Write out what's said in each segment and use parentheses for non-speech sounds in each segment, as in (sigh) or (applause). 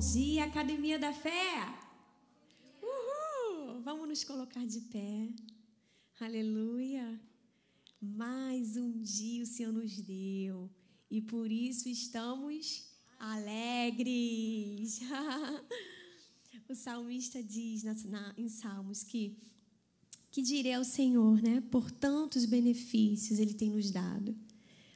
dia, Academia da Fé! Uhul! Vamos nos colocar de pé. Aleluia! Mais um dia o Senhor nos deu e por isso estamos alegres. (laughs) o salmista diz na, na, em Salmos que que direi ao Senhor, né? Por tantos benefícios Ele tem nos dado.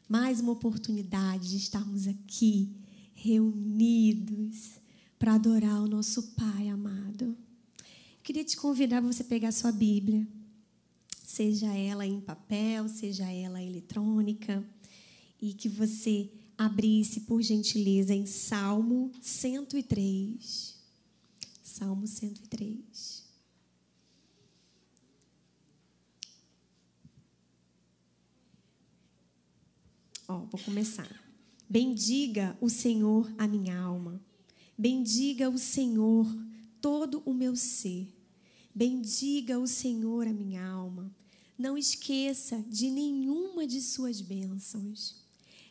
Mais uma oportunidade de estarmos aqui reunidos para adorar o nosso Pai amado. Eu queria te convidar para você pegar sua Bíblia, seja ela em papel, seja ela eletrônica, e que você abrisse, por gentileza, em Salmo 103. Salmo 103. Ó, vou começar. Bendiga o Senhor a minha alma. Bendiga o Senhor todo o meu ser. Bendiga o Senhor a minha alma. Não esqueça de nenhuma de suas bênçãos.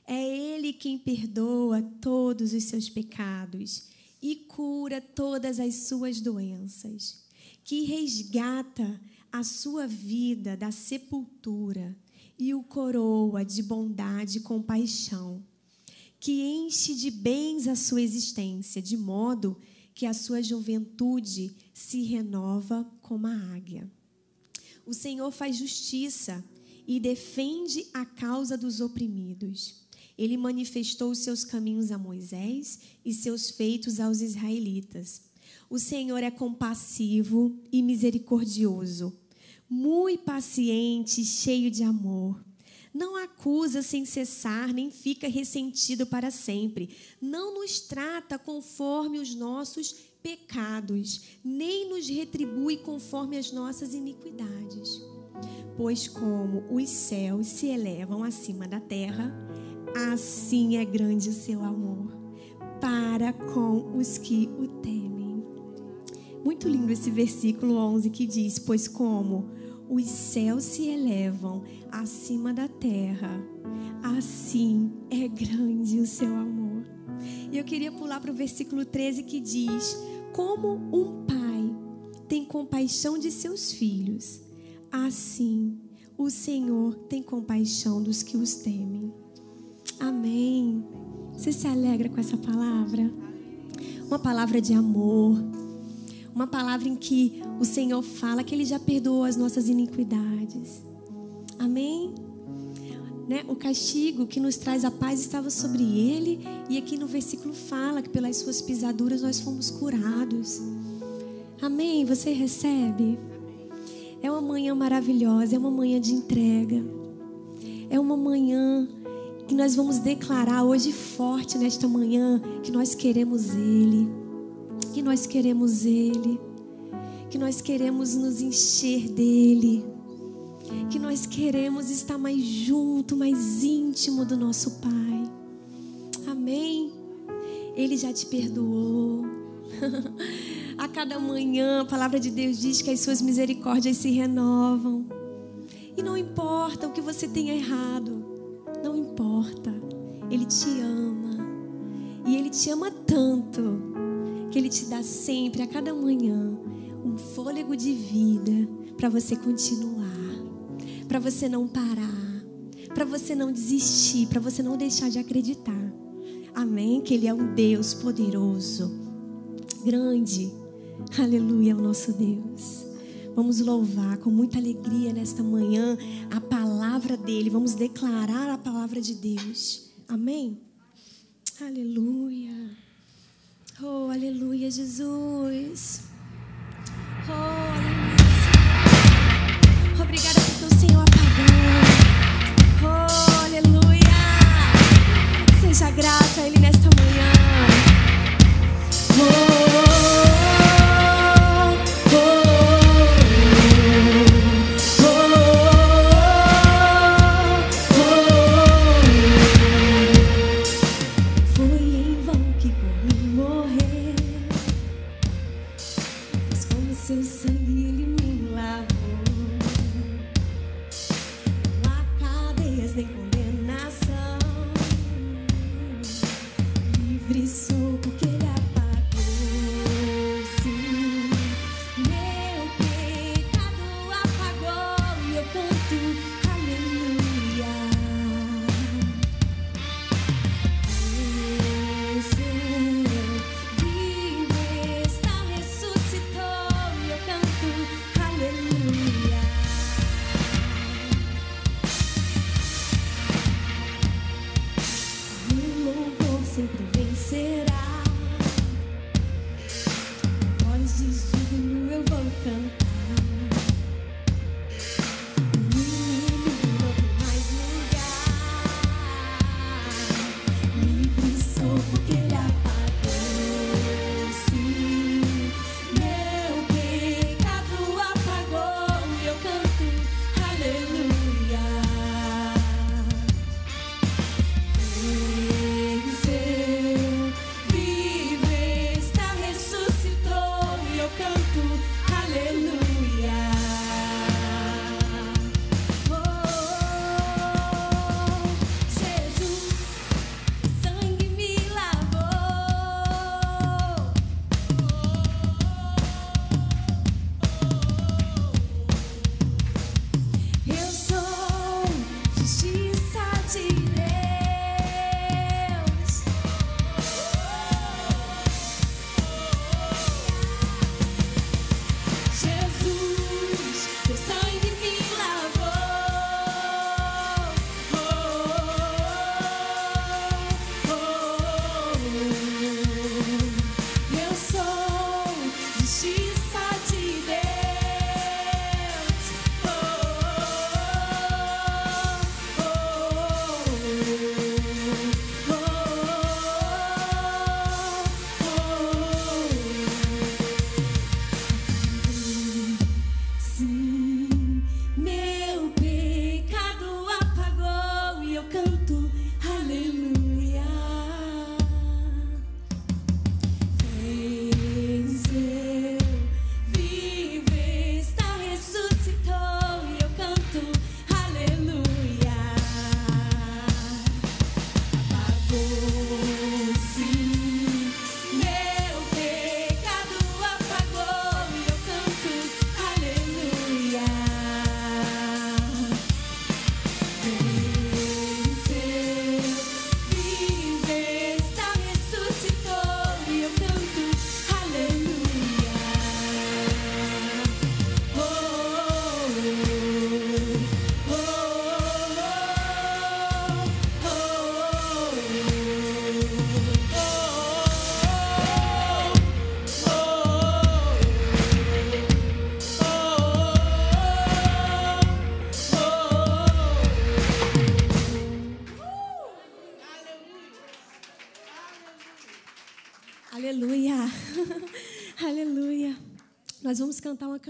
É Ele quem perdoa todos os seus pecados e cura todas as suas doenças, que resgata a sua vida da sepultura e o coroa de bondade e compaixão que enche de bens a sua existência, de modo que a sua juventude se renova como a águia. O Senhor faz justiça e defende a causa dos oprimidos. Ele manifestou os seus caminhos a Moisés e seus feitos aos israelitas. O Senhor é compassivo e misericordioso, muito paciente, cheio de amor não acusa sem cessar, nem fica ressentido para sempre. Não nos trata conforme os nossos pecados, nem nos retribui conforme as nossas iniquidades. Pois como os céus se elevam acima da terra, assim é grande o seu amor para com os que o temem. Muito lindo esse versículo 11 que diz: Pois como os céus se elevam acima da terra, assim é grande o seu amor. E eu queria pular para o versículo 13 que diz: Como um pai tem compaixão de seus filhos, assim o Senhor tem compaixão dos que os temem. Amém. Você se alegra com essa palavra? Uma palavra de amor uma palavra em que o Senhor fala que Ele já perdoou as nossas iniquidades. Amém? Né? O castigo que nos traz a paz estava sobre Ele, e aqui no versículo fala que pelas Suas pisaduras nós fomos curados. Amém? Você recebe? É uma manhã maravilhosa, é uma manhã de entrega. É uma manhã que nós vamos declarar hoje forte nesta manhã que nós queremos Ele que nós queremos Ele, que nós queremos nos encher dEle, que nós queremos estar mais junto, mais íntimo do nosso Pai. Amém? Ele já te perdoou. (laughs) a cada manhã, a palavra de Deus diz que as suas misericórdias se renovam. E não importa o que você tenha errado, não importa. Ele te ama. E Ele te ama tanto que Ele te dá sempre, a cada manhã, um fôlego de vida para você continuar, para você não parar, para você não desistir, para você não deixar de acreditar. Amém? Que Ele é um Deus poderoso, grande. Aleluia é o nosso Deus. Vamos louvar com muita alegria nesta manhã a palavra dele. Vamos declarar a palavra de Deus. Amém? Aleluia. Oh, aleluia, Jesus. Oh, aleluia. Obrigada porque o Senhor apagou. Oh, aleluia. Seja grato a Ele nesta manhã. Oh.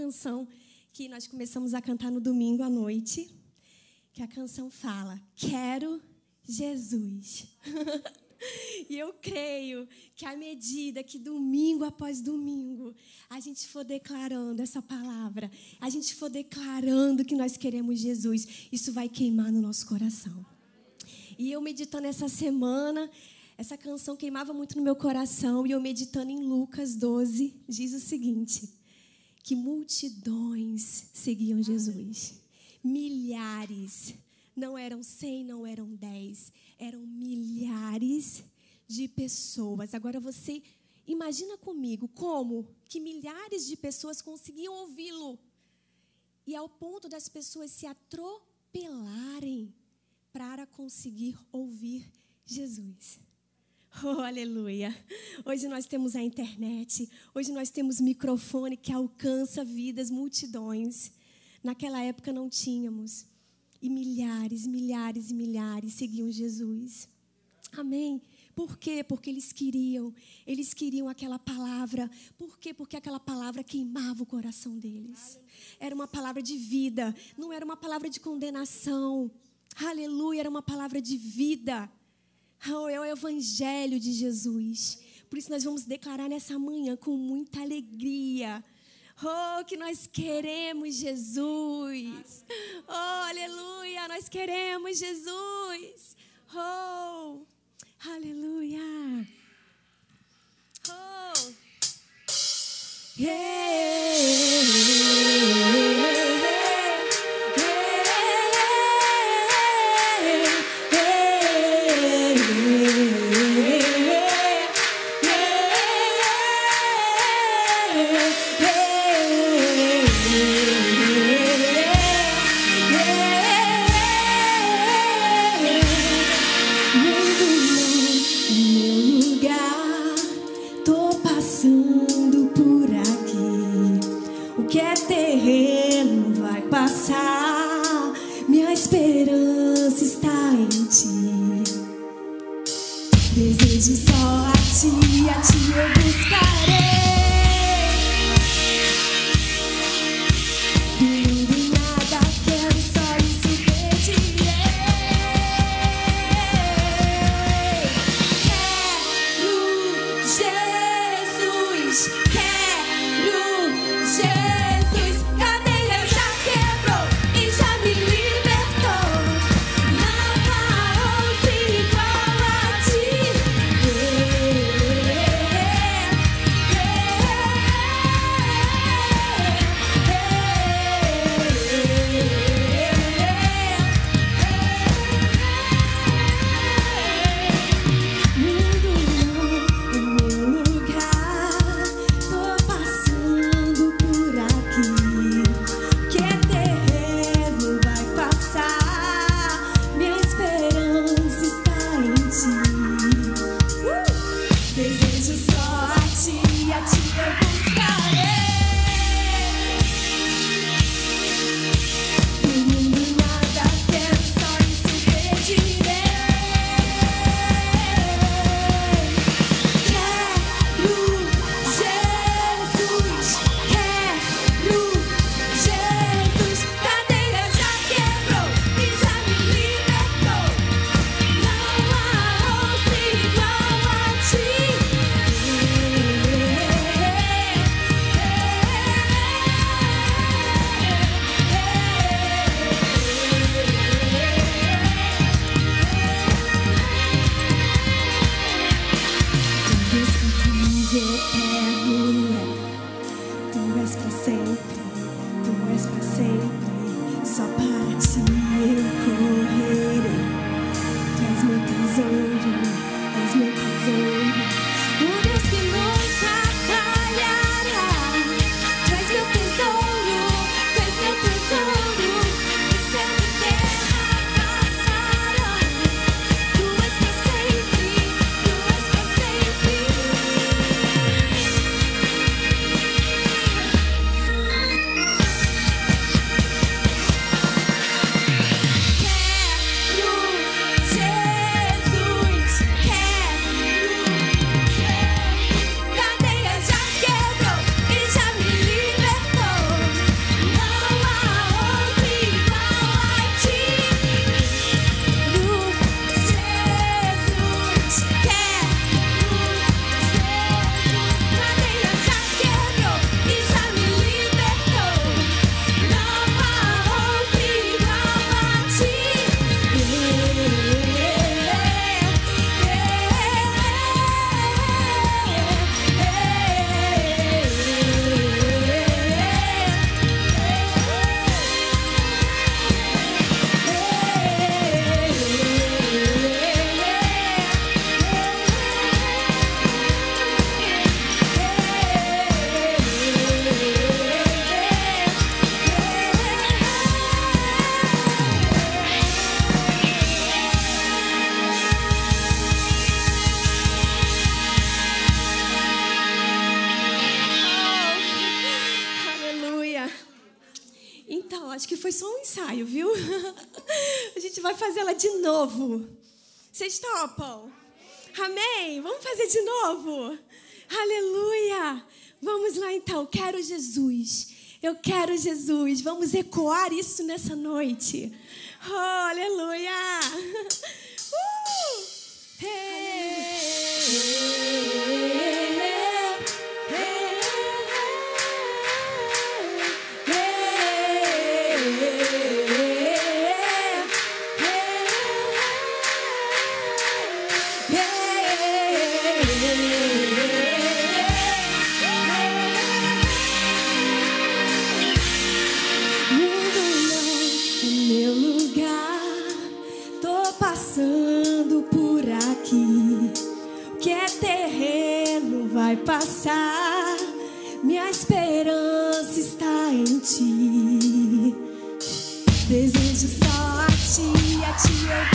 Canção que nós começamos a cantar no domingo à noite, que a canção fala: Quero Jesus. (laughs) E eu creio que à medida que domingo após domingo a gente for declarando essa palavra, a gente for declarando que nós queremos Jesus, isso vai queimar no nosso coração. E eu meditando essa semana, essa canção queimava muito no meu coração, e eu meditando em Lucas 12, diz o seguinte: que multidões seguiam Jesus. Milhares. Não eram cem, não eram dez. Eram milhares de pessoas. Agora você imagina comigo como que milhares de pessoas conseguiam ouvi-lo. E ao ponto das pessoas se atropelarem para conseguir ouvir Jesus. (laughs) Oh, aleluia. Hoje nós temos a internet, hoje nós temos microfone que alcança vidas, multidões. Naquela época não tínhamos. E milhares, milhares e milhares seguiam Jesus. Amém. Por quê? Porque eles queriam, eles queriam aquela palavra. Por quê? Porque aquela palavra queimava o coração deles. Era uma palavra de vida, não era uma palavra de condenação. Aleluia, era uma palavra de vida. É o Evangelho de Jesus. Por isso nós vamos declarar nessa manhã com muita alegria. Oh, que nós queremos Jesus. Oh, aleluia, nós queremos Jesus. Oh, aleluia. Oh, yeah. 其 Aleluia! Vamos lá então. Quero Jesus. Eu quero Jesus. Vamos ecoar isso nessa noite. Oh, aleluia! Uh! Hey. Passar, minha esperança está em ti. Desejo só a ti, a ti eu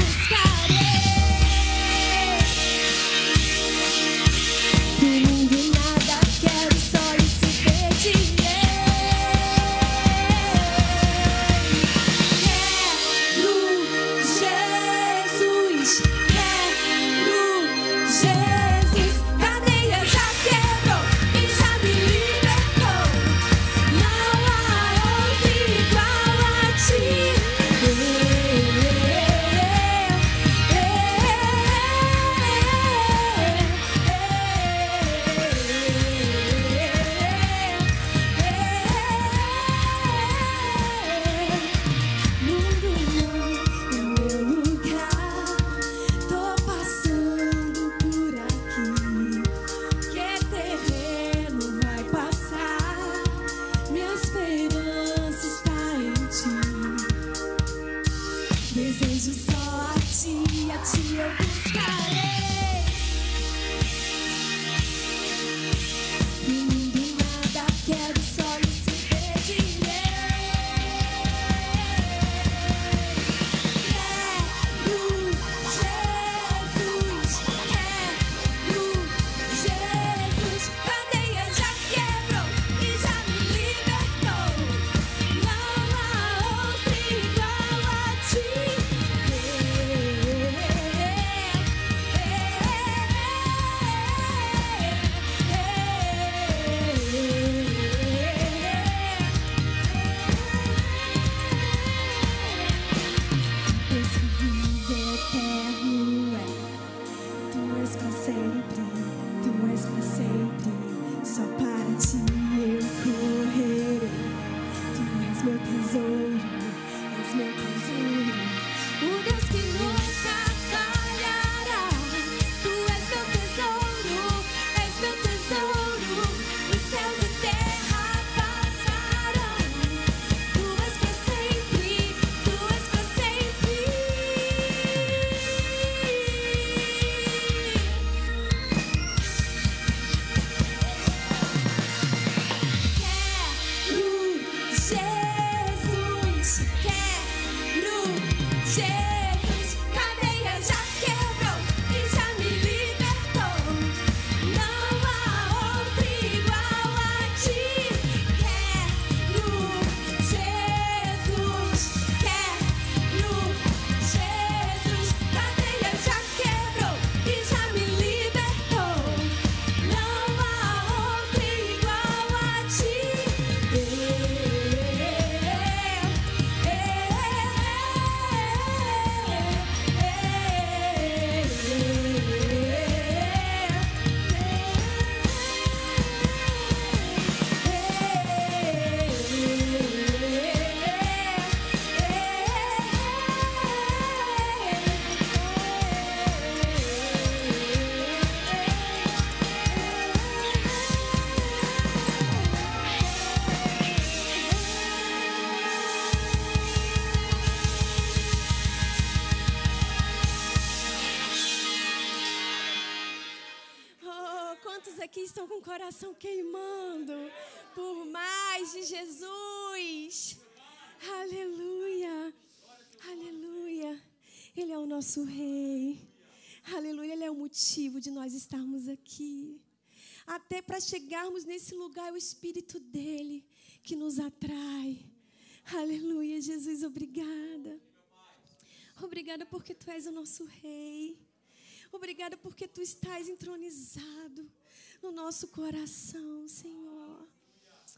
coração queimando por mais de Jesus. Aleluia. Aleluia. Ele é o nosso rei. Aleluia. Ele é o motivo de nós estarmos aqui. Até para chegarmos nesse lugar, é o Espírito dele que nos atrai. Aleluia, Jesus, obrigada. Obrigada porque tu és o nosso rei. Obrigada porque tu estás entronizado no nosso coração, Senhor.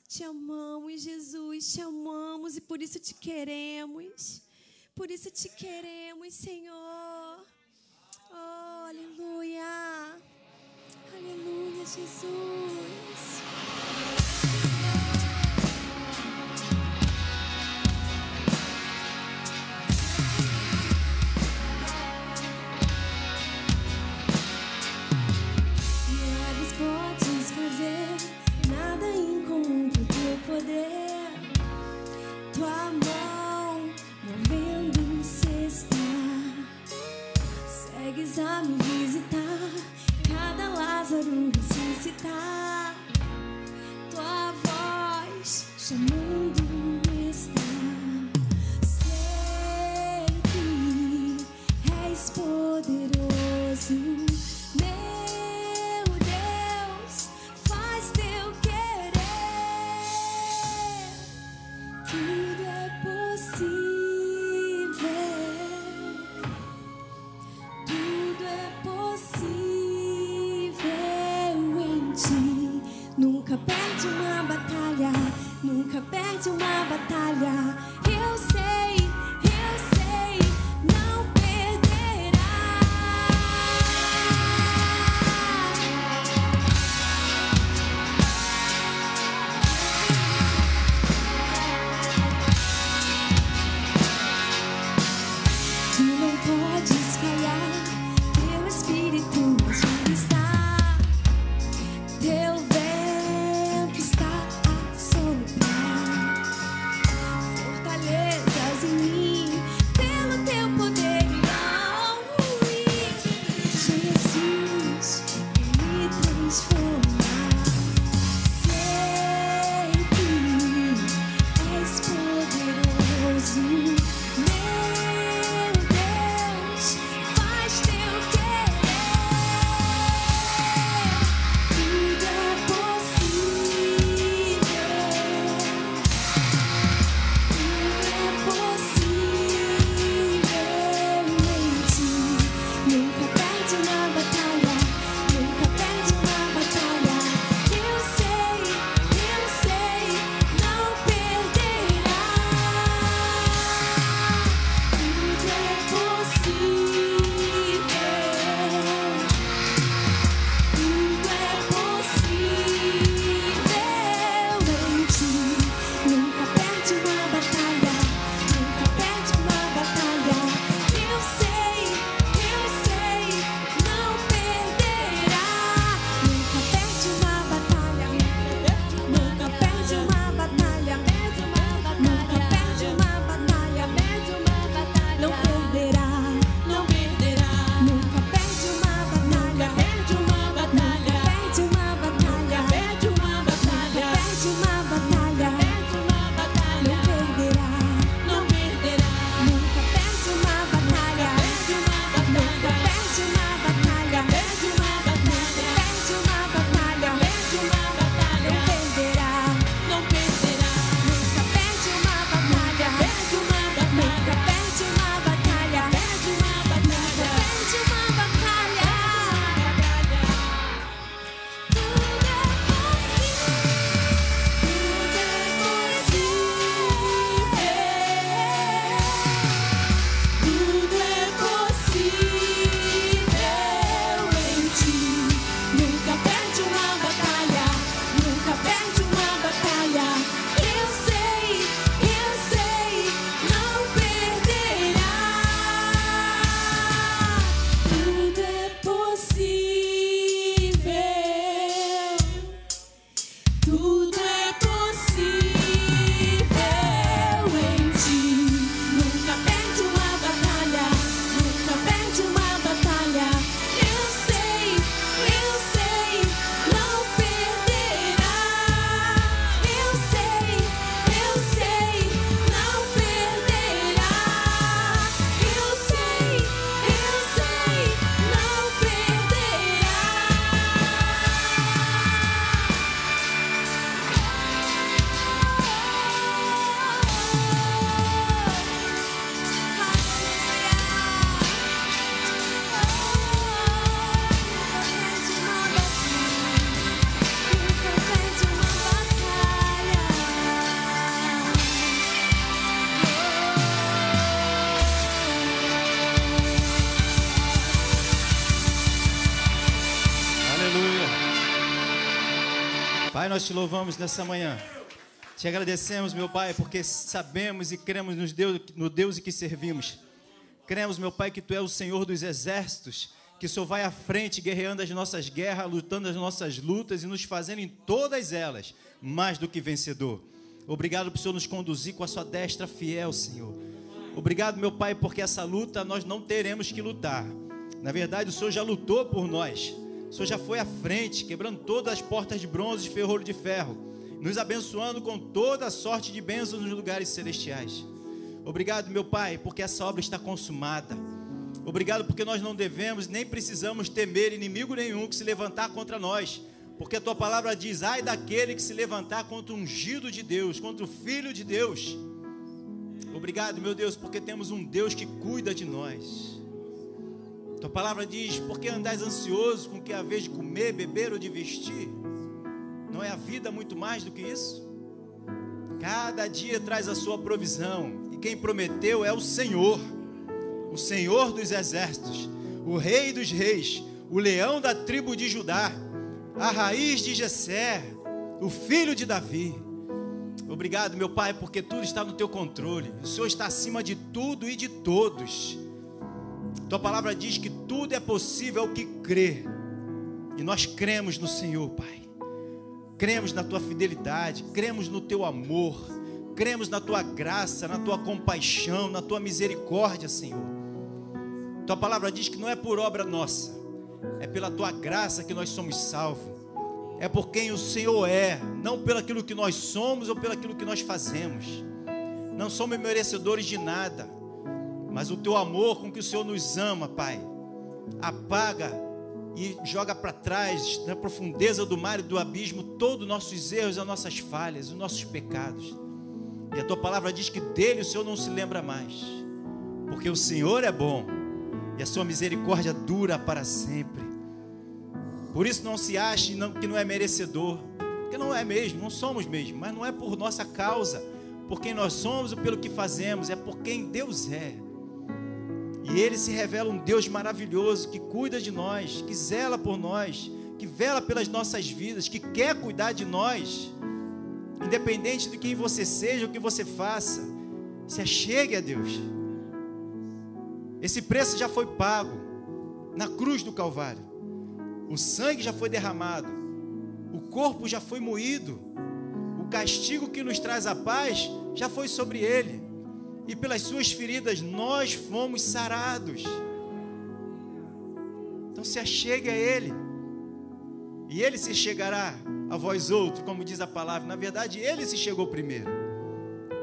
Te amamos, Jesus, te amamos e por isso te queremos. Por isso te queremos, Senhor. Oh, aleluia. Aleluia, Jesus. Nós te louvamos nessa manhã. Te agradecemos, meu Pai, porque sabemos e cremos no Deus, no Deus que servimos. Cremos, meu Pai, que Tu és o Senhor dos exércitos, que Senhor vai à frente, guerreando as nossas guerras, lutando as nossas lutas e nos fazendo em todas elas mais do que vencedor. Obrigado por Senhor nos conduzir com a Sua destra fiel, Senhor. Obrigado, meu Pai, porque essa luta nós não teremos que lutar. Na verdade, o Senhor já lutou por nós. O Senhor já foi à frente, quebrando todas as portas de bronze e ferrolho de ferro, nos abençoando com toda a sorte de bênçãos nos lugares celestiais. Obrigado, meu Pai, porque essa obra está consumada. Obrigado porque nós não devemos nem precisamos temer inimigo nenhum que se levantar contra nós, porque a tua palavra diz: ai daquele que se levantar contra o ungido de Deus, contra o filho de Deus. Obrigado, meu Deus, porque temos um Deus que cuida de nós. Tua palavra diz: porque andais ansioso com que a vez de comer, beber ou de vestir? Não é a vida muito mais do que isso? Cada dia traz a sua provisão, e quem prometeu é o Senhor o Senhor dos exércitos, o Rei dos reis, o leão da tribo de Judá, a raiz de Jessé, o filho de Davi. Obrigado, meu Pai, porque tudo está no teu controle. O Senhor está acima de tudo e de todos. Tua palavra diz que tudo é possível ao que crê. E nós cremos no Senhor, Pai. Cremos na tua fidelidade, cremos no teu amor, cremos na tua graça, na tua compaixão, na tua misericórdia, Senhor. Tua palavra diz que não é por obra nossa, é pela tua graça que nós somos salvos. É por quem o Senhor é, não pelo aquilo que nós somos ou pelo aquilo que nós fazemos. Não somos merecedores de nada, mas o teu amor com que o Senhor nos ama, Pai, apaga e joga para trás, na profundeza do mar e do abismo, todos os nossos erros, as nossas falhas, os nossos pecados. E a tua palavra diz que dele o Senhor não se lembra mais, porque o Senhor é bom e a sua misericórdia dura para sempre. Por isso não se ache que não é merecedor, porque não é mesmo, não somos mesmo, mas não é por nossa causa, por quem nós somos ou pelo que fazemos, é por quem Deus é. E Ele se revela um Deus maravilhoso que cuida de nós, que zela por nós, que vela pelas nossas vidas, que quer cuidar de nós, independente de quem você seja, o que você faça. Se achegue a Deus. Esse preço já foi pago na cruz do Calvário. O sangue já foi derramado. O corpo já foi moído. O castigo que nos traz a paz já foi sobre ele. E pelas suas feridas nós fomos sarados. Então se achegue a ele. E ele se chegará a vós outros, como diz a palavra. Na verdade, ele se chegou primeiro,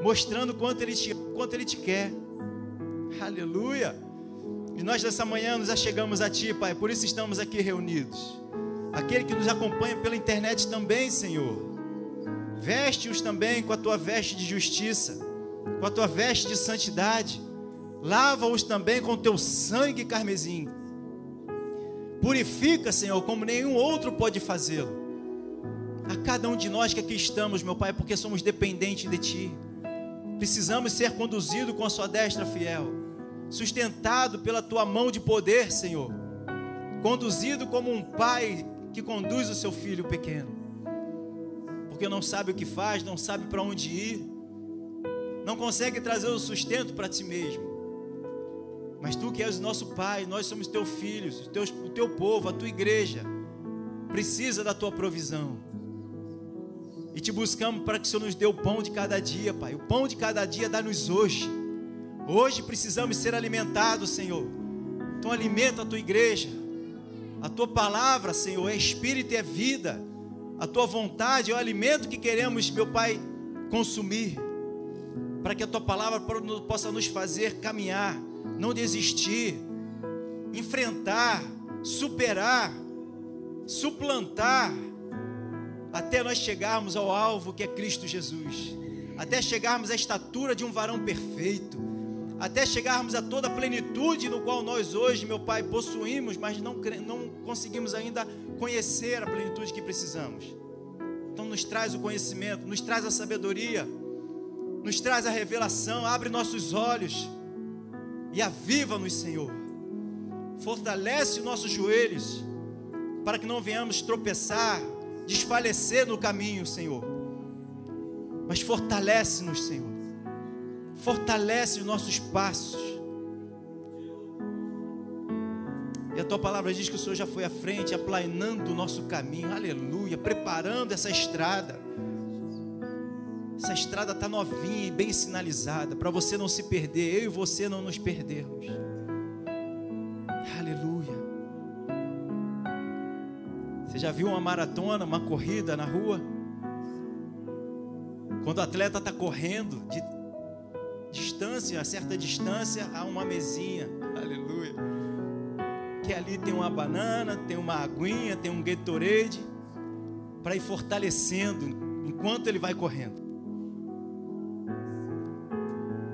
mostrando quanto ele te, quanto ele te quer. Aleluia. E nós nessa manhã nos achegamos a Ti, Pai, por isso estamos aqui reunidos. Aquele que nos acompanha pela internet também, Senhor. Veste-os também com a Tua veste de justiça, com a Tua veste de santidade. Lava-os também com Teu sangue carmesim. Purifica, Senhor, como nenhum outro pode fazê-lo. A cada um de nós que aqui estamos, meu Pai, porque somos dependentes de Ti. Precisamos ser conduzidos com a Sua destra fiel sustentado pela tua mão de poder, Senhor, conduzido como um pai que conduz o seu filho pequeno, porque não sabe o que faz, não sabe para onde ir, não consegue trazer o sustento para ti mesmo. Mas tu que és o nosso pai, nós somos teus filhos, o teu, o teu povo, a tua igreja, precisa da tua provisão. E te buscamos para que o Senhor nos dê o pão de cada dia, Pai. O pão de cada dia dá-nos hoje. Hoje precisamos ser alimentados, Senhor. Então alimenta a tua igreja. A tua palavra, Senhor, é espírito e é vida. A tua vontade é o alimento que queremos, meu Pai, consumir. Para que a tua palavra possa nos fazer caminhar, não desistir, enfrentar, superar, suplantar, até nós chegarmos ao alvo que é Cristo Jesus, até chegarmos à estatura de um varão perfeito até chegarmos a toda a plenitude no qual nós hoje, meu Pai, possuímos, mas não, não conseguimos ainda conhecer a plenitude que precisamos. Então, nos traz o conhecimento, nos traz a sabedoria, nos traz a revelação, abre nossos olhos e aviva-nos, Senhor. Fortalece nossos joelhos para que não venhamos tropeçar desfalecer no caminho, Senhor. Mas fortalece-nos, Senhor. Fortalece os nossos passos. E a tua palavra diz que o Senhor já foi à frente, aplanando o nosso caminho, aleluia, preparando essa estrada. Essa estrada está novinha e bem sinalizada, para você não se perder, eu e você não nos perdermos. Aleluia. Você já viu uma maratona, uma corrida na rua? Quando o atleta está correndo de distância, a certa distância, há uma mesinha. Aleluia. Que ali tem uma banana, tem uma aguinha, tem um Gatorade para ir fortalecendo enquanto ele vai correndo.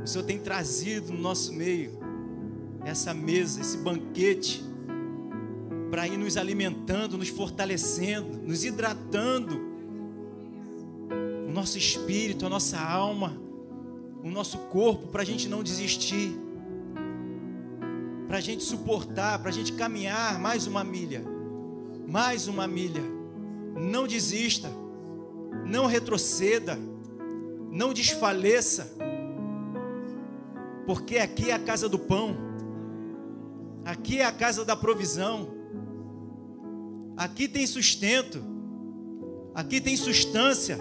O Senhor tem trazido no nosso meio essa mesa, esse banquete, para ir nos alimentando, nos fortalecendo, nos hidratando, o nosso espírito, a nossa alma, o nosso corpo, para a gente não desistir, para a gente suportar, para a gente caminhar mais uma milha, mais uma milha. Não desista, não retroceda, não desfaleça porque aqui é a casa do pão, aqui é a casa da provisão, aqui tem sustento, aqui tem substância,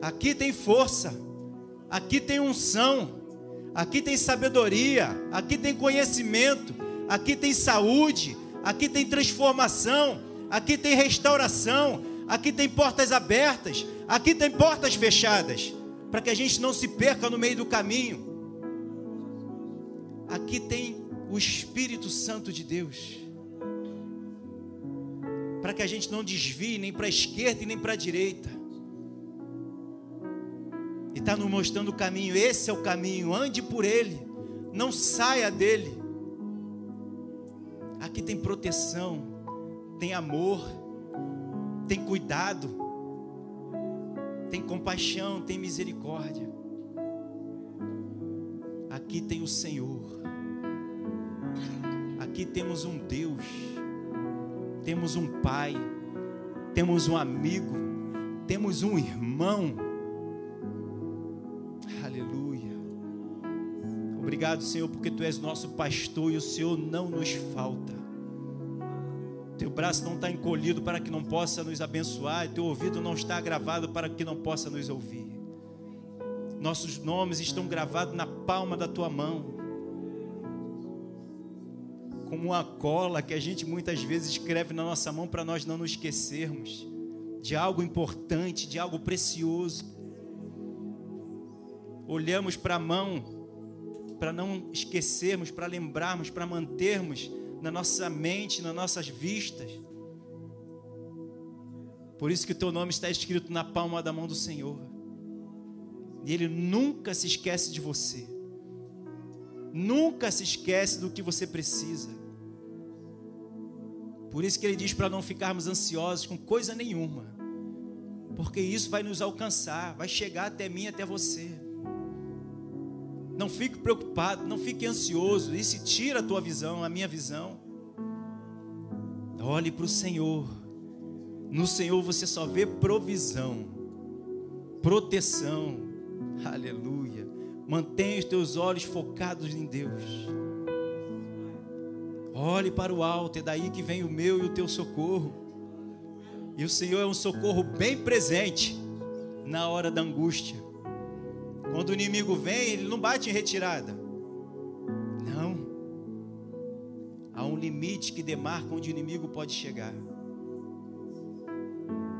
aqui tem força, aqui tem unção, aqui tem sabedoria, aqui tem conhecimento, aqui tem saúde, aqui tem transformação, aqui tem restauração, aqui tem portas abertas, aqui tem portas fechadas, para que a gente não se perca no meio do caminho. Aqui tem o Espírito Santo de Deus. Para que a gente não desvie nem para a esquerda e nem para a direita. E está nos mostrando o caminho. Esse é o caminho. Ande por ele. Não saia dele. Aqui tem proteção, tem amor, tem cuidado, tem compaixão, tem misericórdia. Aqui tem o Senhor. Aqui temos um Deus, temos um Pai, temos um amigo, temos um irmão. Aleluia. Obrigado, Senhor, porque Tu és nosso pastor e o Senhor não nos falta. Teu braço não está encolhido para que não possa nos abençoar, e teu ouvido não está gravado para que não possa nos ouvir. Nossos nomes estão gravados na palma da tua mão como uma cola que a gente muitas vezes escreve na nossa mão para nós não nos esquecermos de algo importante, de algo precioso. Olhamos para a mão para não esquecermos, para lembrarmos, para mantermos na nossa mente, nas nossas vistas. Por isso que o teu nome está escrito na palma da mão do Senhor. E Ele nunca se esquece de você. Nunca se esquece do que você precisa. Por isso que ele diz para não ficarmos ansiosos com coisa nenhuma, porque isso vai nos alcançar, vai chegar até mim, até você. Não fique preocupado, não fique ansioso, isso tira a tua visão, a minha visão. Olhe para o Senhor, no Senhor você só vê provisão, proteção, aleluia. Mantenha os teus olhos focados em Deus. Olhe para o alto, é daí que vem o meu e o teu socorro. E o Senhor é um socorro bem presente na hora da angústia. Quando o inimigo vem, ele não bate em retirada. Não. Há um limite que demarca onde o inimigo pode chegar.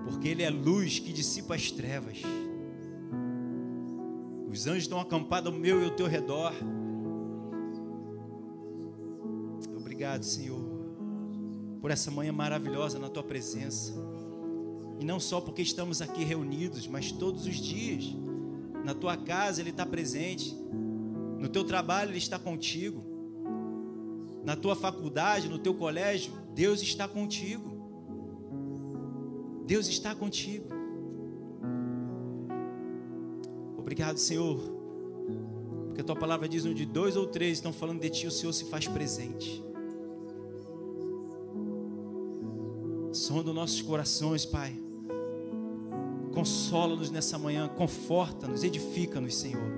Porque ele é luz que dissipa as trevas. Os anjos estão acampados ao meu e ao teu redor obrigado, Senhor, por essa manhã maravilhosa na tua presença. E não só porque estamos aqui reunidos, mas todos os dias. Na tua casa Ele está presente, no teu trabalho Ele está contigo, na tua faculdade, no teu colégio, Deus está contigo. Deus está contigo. Obrigado, Senhor, porque a tua palavra diz: onde dois ou três estão falando de ti, o Senhor se faz presente. Sonda nossos corações, Pai. Consola-nos nessa manhã, conforta-nos, edifica-nos, Senhor.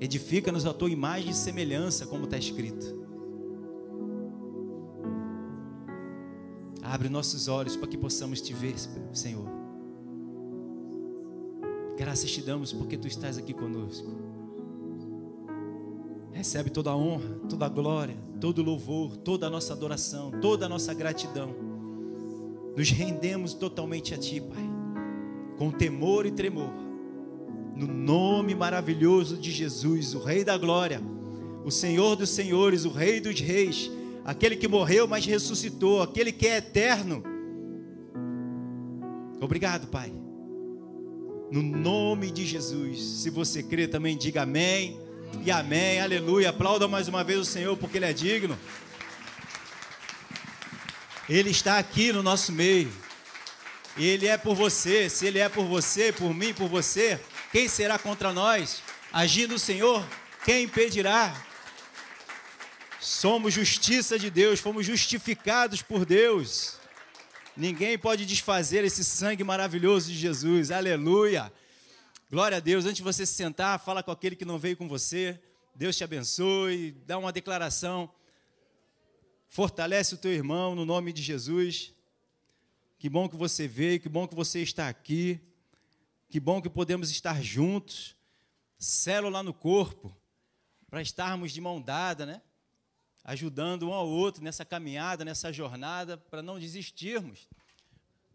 Edifica-nos a tua imagem e semelhança, como está escrito. Abre nossos olhos para que possamos te ver, Senhor. Graças te damos porque tu estás aqui conosco. Recebe toda a honra, toda a glória, todo o louvor, toda a nossa adoração, toda a nossa gratidão. Nos rendemos totalmente a Ti, Pai, com temor e tremor, no nome maravilhoso de Jesus, o Rei da Glória, o Senhor dos Senhores, o Rei dos Reis, aquele que morreu, mas ressuscitou, aquele que é eterno. Obrigado, Pai. No nome de Jesus. Se você crê também, diga amém e amém. Aleluia. Aplauda mais uma vez o Senhor, porque Ele é digno. Ele está aqui no nosso meio. Ele é por você. Se Ele é por você, por mim, por você, quem será contra nós? Agindo o Senhor, quem impedirá? Somos justiça de Deus, fomos justificados por Deus. Ninguém pode desfazer esse sangue maravilhoso de Jesus. Aleluia. Glória a Deus. Antes de você se sentar, fala com aquele que não veio com você. Deus te abençoe. Dá uma declaração. Fortalece o teu irmão no nome de Jesus. Que bom que você veio, que bom que você está aqui. Que bom que podemos estar juntos. Célula no corpo, para estarmos de mão dada, né? Ajudando um ao outro nessa caminhada, nessa jornada, para não desistirmos.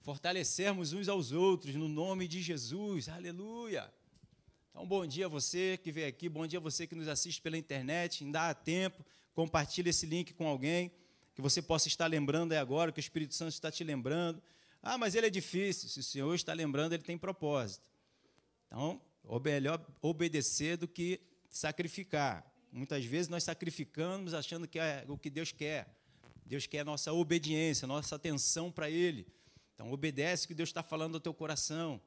Fortalecermos uns aos outros no nome de Jesus. Aleluia. Então, bom dia a você que veio aqui, bom dia a você que nos assiste pela internet. Ainda há tempo, compartilhe esse link com alguém que você possa estar lembrando aí agora, que o Espírito Santo está te lembrando. Ah, mas ele é difícil. Se o Senhor está lembrando, ele tem propósito. Então, melhor obedecer do que sacrificar. Muitas vezes nós sacrificamos achando que é o que Deus quer. Deus quer nossa obediência, nossa atenção para Ele. Então, obedece o que Deus está falando ao teu coração.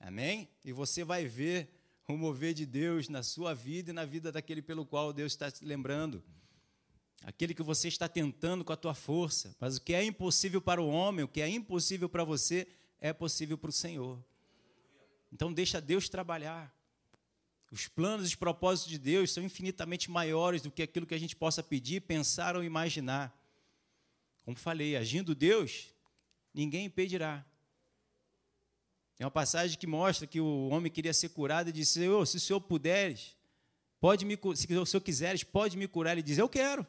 Amém? E você vai ver o mover de Deus na sua vida e na vida daquele pelo qual Deus está te lembrando aquele que você está tentando com a tua força. Mas o que é impossível para o homem, o que é impossível para você, é possível para o Senhor. Então deixa Deus trabalhar. Os planos e os propósitos de Deus são infinitamente maiores do que aquilo que a gente possa pedir, pensar ou imaginar. Como falei, agindo Deus, ninguém impedirá. Tem uma passagem que mostra que o homem queria ser curado e disse: Senhor, se o Senhor puderes, pode me, se o Senhor quiseres, pode me curar. Ele diz: Eu quero.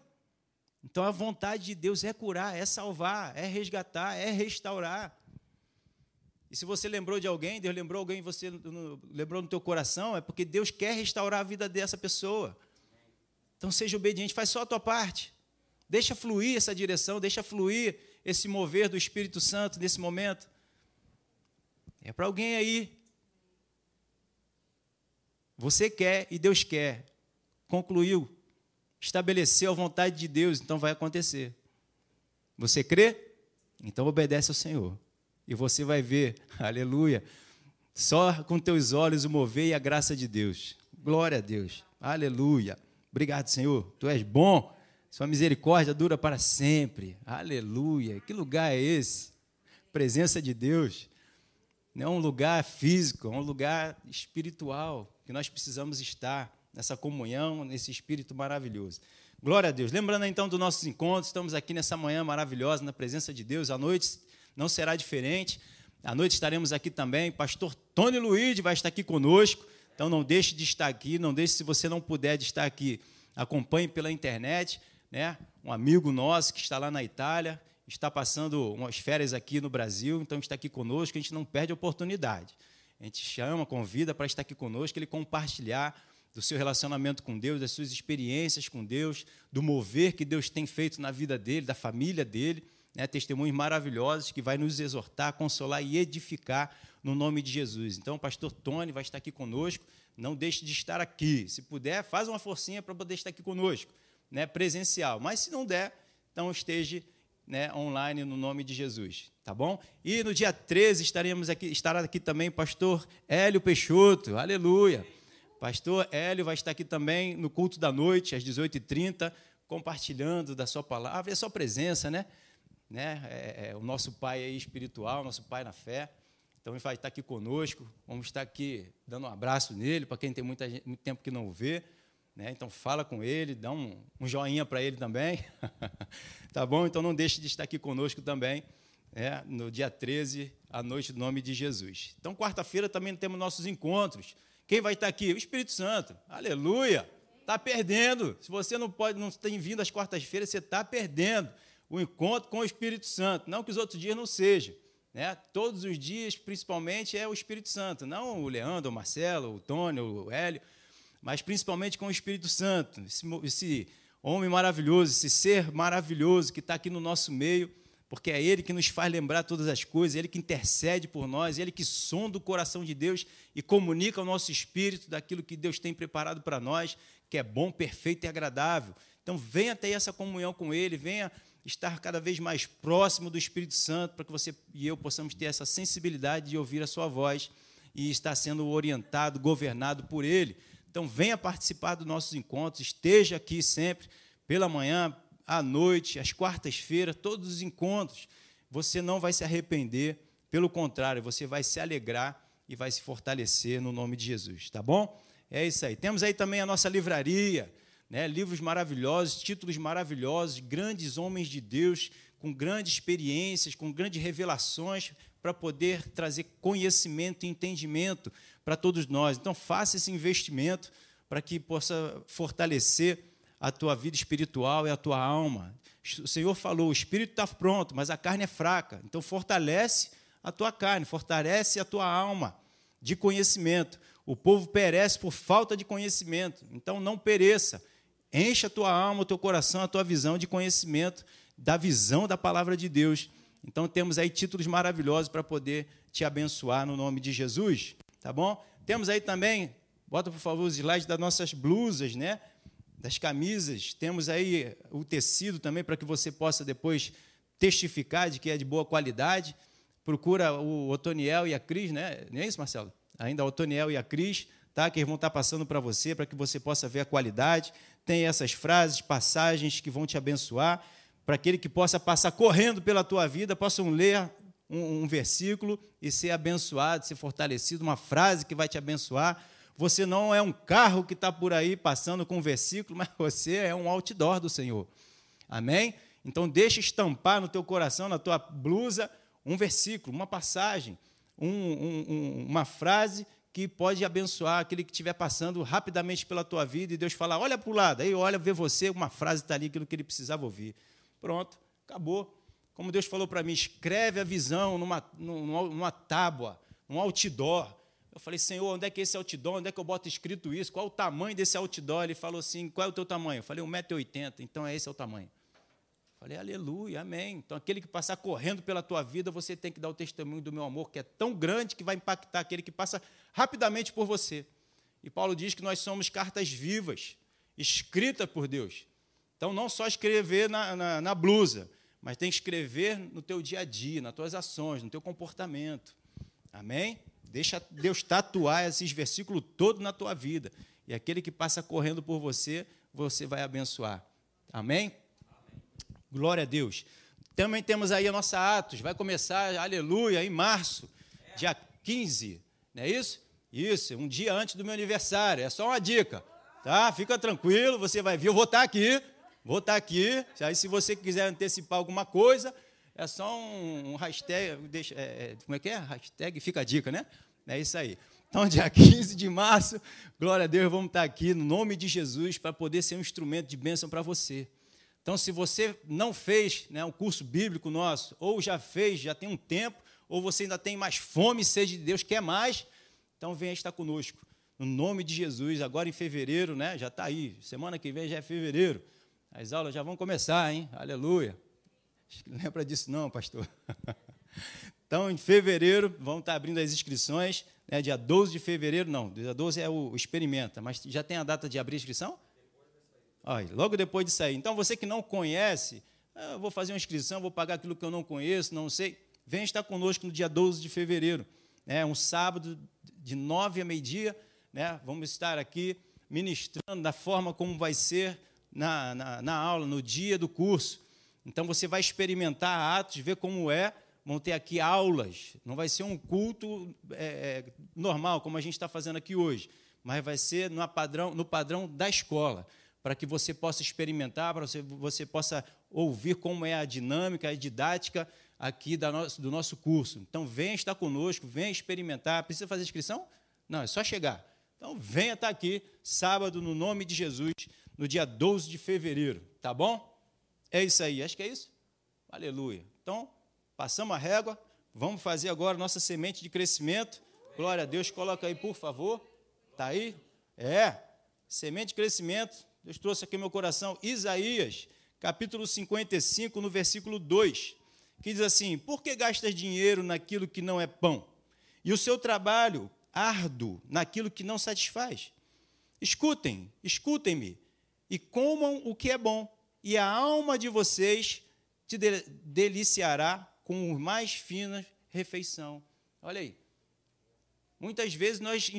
Então a vontade de Deus é curar, é salvar, é resgatar, é restaurar. E se você lembrou de alguém, Deus lembrou alguém, você lembrou no teu coração, é porque Deus quer restaurar a vida dessa pessoa. Então seja obediente, faz só a tua parte. Deixa fluir essa direção, deixa fluir esse mover do Espírito Santo nesse momento. É para alguém aí. Você quer e Deus quer. Concluiu estabeleceu a vontade de Deus, então vai acontecer. Você crê? Então obedece ao Senhor. E você vai ver, (laughs) aleluia, só com teus olhos o mover e a graça de Deus. Glória a Deus. Aleluia. Obrigado, Senhor. Tu és bom. Sua misericórdia dura para sempre. Aleluia. Que lugar é esse? Presença de Deus. Não é um lugar físico, é um lugar espiritual que nós precisamos estar nessa comunhão, nesse espírito maravilhoso. Glória a Deus. Lembrando então dos nossos encontros, estamos aqui nessa manhã maravilhosa, na presença de Deus. À noite não será diferente. À noite estaremos aqui também. Pastor Tony Luiz vai estar aqui conosco. Então não deixe de estar aqui, não deixe, se você não puder de estar aqui, acompanhe pela internet. Né? Um amigo nosso que está lá na Itália, está passando umas férias aqui no Brasil, então está aqui conosco, a gente não perde a oportunidade. A gente chama, convida para estar aqui conosco, ele compartilhar do seu relacionamento com Deus, das suas experiências com Deus, do mover que Deus tem feito na vida dele, da família dele, né? testemunhos maravilhosos que vai nos exortar, consolar e edificar no nome de Jesus. Então, o pastor Tony vai estar aqui conosco, não deixe de estar aqui. Se puder, faz uma forcinha para poder estar aqui conosco, né? presencial. Mas se não der, então esteja né, online no nome de Jesus, tá bom? E no dia 13 estaremos aqui, estará aqui também o pastor Hélio Peixoto, aleluia. Pastor Hélio vai estar aqui também no culto da noite, às 18h30, compartilhando da sua palavra e a sua presença, né? né? É, é, o nosso pai aí espiritual, nosso pai na fé. Então ele vai estar aqui conosco, vamos estar aqui dando um abraço nele, para quem tem muita muito tempo que não o vê. Né? Então fala com ele, dá um, um joinha para ele também. (laughs) tá bom? Então não deixe de estar aqui conosco também, né? no dia 13, à noite, do nome de Jesus. Então, quarta-feira também temos nossos encontros. Quem vai estar aqui? O Espírito Santo. Aleluia! Está perdendo. Se você não pode, não tem vindo às quartas-feiras, você está perdendo o encontro com o Espírito Santo. Não que os outros dias não sejam. Né? Todos os dias, principalmente, é o Espírito Santo, não o Leandro, o Marcelo, o Tony, o Hélio, mas principalmente com o Espírito Santo, esse, esse homem maravilhoso, esse ser maravilhoso que está aqui no nosso meio, porque é Ele que nos faz lembrar todas as coisas, Ele que intercede por nós, Ele que sonda o coração de Deus e comunica ao nosso espírito daquilo que Deus tem preparado para nós, que é bom, perfeito e agradável. Então, venha ter essa comunhão com Ele, venha estar cada vez mais próximo do Espírito Santo, para que você e eu possamos ter essa sensibilidade de ouvir a Sua voz e estar sendo orientado, governado por Ele. Então, venha participar dos nossos encontros, esteja aqui sempre, pela manhã, à noite, às quartas-feiras, todos os encontros. Você não vai se arrepender, pelo contrário, você vai se alegrar e vai se fortalecer no nome de Jesus, tá bom? É isso aí. Temos aí também a nossa livraria né, livros maravilhosos, títulos maravilhosos, grandes homens de Deus, com grandes experiências, com grandes revelações, para poder trazer conhecimento e entendimento para todos nós. Então, faça esse investimento para que possa fortalecer a tua vida espiritual e a tua alma. O Senhor falou: o espírito está pronto, mas a carne é fraca. Então, fortalece a tua carne, fortalece a tua alma de conhecimento. O povo perece por falta de conhecimento. Então, não pereça. Enche a tua alma, o teu coração, a tua visão de conhecimento da visão da palavra de Deus. Então temos aí títulos maravilhosos para poder te abençoar no nome de Jesus, tá bom? Temos aí também, bota por favor os slides das nossas blusas, né? Das camisas. Temos aí o tecido também para que você possa depois testificar de que é de boa qualidade. Procura o Otoniel e a Cris, né? Não é isso, Marcelo? Ainda o Otoniel e a Cris, tá? Que eles vão estar passando para você para que você possa ver a qualidade tem essas frases, passagens que vão te abençoar, para aquele que possa passar correndo pela tua vida, possam ler um, um versículo e ser abençoado, ser fortalecido, uma frase que vai te abençoar. Você não é um carro que está por aí passando com um versículo, (laughs) mas você é um outdoor do Senhor. Amém? Então deixa estampar no teu coração, na tua blusa, um versículo, uma passagem, um, um, uma frase que pode abençoar aquele que estiver passando rapidamente pela tua vida e Deus falar, olha para o lado, aí olha, vê você, uma frase está ali, aquilo que ele precisava ouvir. Pronto, acabou. Como Deus falou para mim, escreve a visão numa, numa, numa tábua, num outdoor. Eu falei, Senhor, onde é que é esse outdoor? Onde é que eu boto escrito isso? Qual o tamanho desse outdoor? Ele falou assim, qual é o teu tamanho? Eu falei, 1,80m, então é esse é o tamanho. Falei, aleluia, amém. Então, aquele que passar correndo pela tua vida, você tem que dar o testemunho do meu amor, que é tão grande que vai impactar aquele que passa rapidamente por você. E Paulo diz que nós somos cartas vivas, escritas por Deus. Então, não só escrever na, na, na blusa, mas tem que escrever no teu dia a dia, nas tuas ações, no teu comportamento. Amém? Deixa Deus tatuar esses versículos todos na tua vida. E aquele que passa correndo por você, você vai abençoar. Amém? Glória a Deus. Também temos aí a nossa Atos, vai começar, aleluia, em março, dia 15, não é isso? Isso, um dia antes do meu aniversário, é só uma dica, tá? Fica tranquilo, você vai vir, eu vou estar aqui, vou estar aqui, aí se você quiser antecipar alguma coisa, é só um, um hashtag, deixa, é, é como é que é? Hashtag fica a dica, né? É isso aí. Então, dia (laughs) 15 de março, glória a Deus, vamos estar aqui no nome de Jesus para poder ser um instrumento de bênção para você. Então, se você não fez né, um curso bíblico nosso, ou já fez, já tem um tempo, ou você ainda tem mais fome sede de Deus, quer mais, então venha estar conosco. No nome de Jesus, agora em fevereiro, né? Já está aí. Semana que vem já é fevereiro. As aulas já vão começar, hein? Aleluia. Lembra disso não, pastor? (laughs) Então, em fevereiro, vão estar abrindo as inscrições. Né? Dia 12 de fevereiro, não, dia 12 é o experimenta, mas já tem a data de abrir a inscrição? Olha, logo depois de sair. Então, você que não conhece, ah, vou fazer uma inscrição, vou pagar aquilo que eu não conheço, não sei. Vem estar conosco no dia 12 de fevereiro. É um sábado, de nove a meio-dia. Né? Vamos estar aqui ministrando da forma como vai ser na, na, na aula, no dia do curso. Então, você vai experimentar Atos, ver como é vão ter aqui aulas. Não vai ser um culto é, é, normal, como a gente está fazendo aqui hoje, mas vai ser no padrão, no padrão da escola, para que você possa experimentar, para você, você possa ouvir como é a dinâmica, a didática aqui no, do nosso curso. Então, venha estar conosco, venha experimentar. Precisa fazer inscrição? Não, é só chegar. Então, venha estar aqui, sábado, no nome de Jesus, no dia 12 de fevereiro. Tá bom? É isso aí. Acho que é isso. Aleluia. Então, passamos a régua. Vamos fazer agora nossa semente de crescimento. Glória a Deus. Coloca aí, por favor. Está aí? É. Semente de crescimento. Deus trouxe aqui meu coração. Isaías, capítulo 55, no versículo 2. Que diz assim: Por que gastas dinheiro naquilo que não é pão? E o seu trabalho árduo naquilo que não satisfaz? Escutem, escutem-me e comam o que é bom, e a alma de vocês te deliciará com mais finas refeição. Olha aí. Muitas vezes nós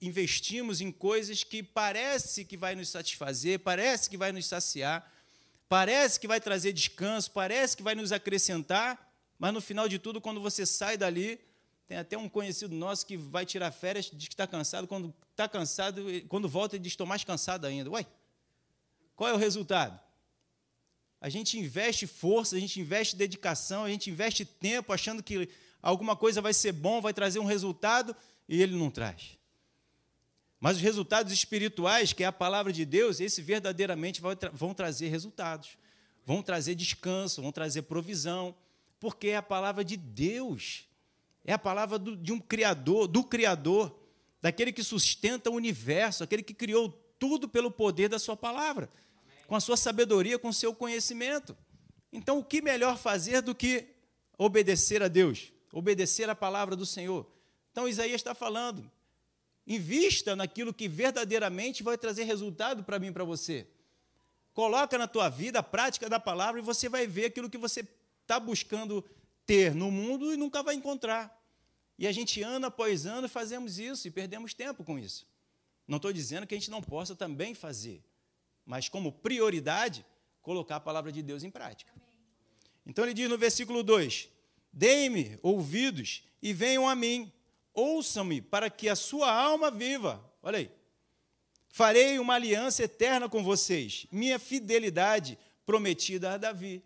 investimos em coisas que parece que vai nos satisfazer, parece que vai nos saciar, parece que vai trazer descanso, parece que vai nos acrescentar, mas no final de tudo, quando você sai dali, tem até um conhecido nosso que vai tirar férias, diz que está cansado, quando está cansado, quando volta, ele diz: estou mais cansado ainda. Uai, qual é o resultado? A gente investe força, a gente investe dedicação, a gente investe tempo achando que alguma coisa vai ser bom, vai trazer um resultado e ele não traz. Mas os resultados espirituais, que é a palavra de Deus, esse verdadeiramente vão trazer resultados, vão trazer descanso, vão trazer provisão, porque é a palavra de Deus, é a palavra do, de um Criador, do Criador, daquele que sustenta o universo, aquele que criou tudo pelo poder da Sua palavra com a sua sabedoria, com o seu conhecimento. Então, o que melhor fazer do que obedecer a Deus, obedecer a palavra do Senhor? Então, Isaías está falando, invista naquilo que verdadeiramente vai trazer resultado para mim e para você. Coloca na tua vida a prática da palavra e você vai ver aquilo que você está buscando ter no mundo e nunca vai encontrar. E a gente, ano após ano, fazemos isso e perdemos tempo com isso. Não estou dizendo que a gente não possa também fazer mas como prioridade, colocar a palavra de Deus em prática. Então ele diz no versículo 2: Deem-me ouvidos e venham a mim, ouçam-me para que a sua alma viva. Olha aí. Farei uma aliança eterna com vocês, minha fidelidade prometida a Davi.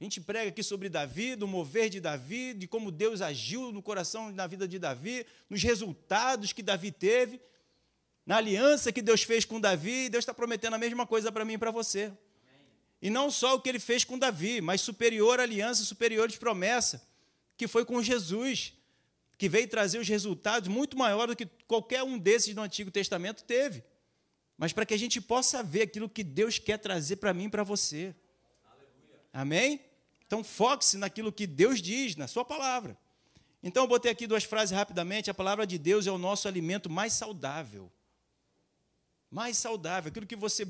A gente prega aqui sobre Davi, do mover de Davi, de como Deus agiu no coração na vida de Davi, nos resultados que Davi teve na aliança que Deus fez com Davi, Deus está prometendo a mesma coisa para mim e para você. E não só o que ele fez com Davi, mas superior aliança, superiores promessa, que foi com Jesus, que veio trazer os resultados muito maiores do que qualquer um desses do Antigo Testamento teve. Mas para que a gente possa ver aquilo que Deus quer trazer para mim e para você. Amém? Então foque-se naquilo que Deus diz, na sua palavra. Então eu botei aqui duas frases rapidamente. A palavra de Deus é o nosso alimento mais saudável mais saudável, aquilo que você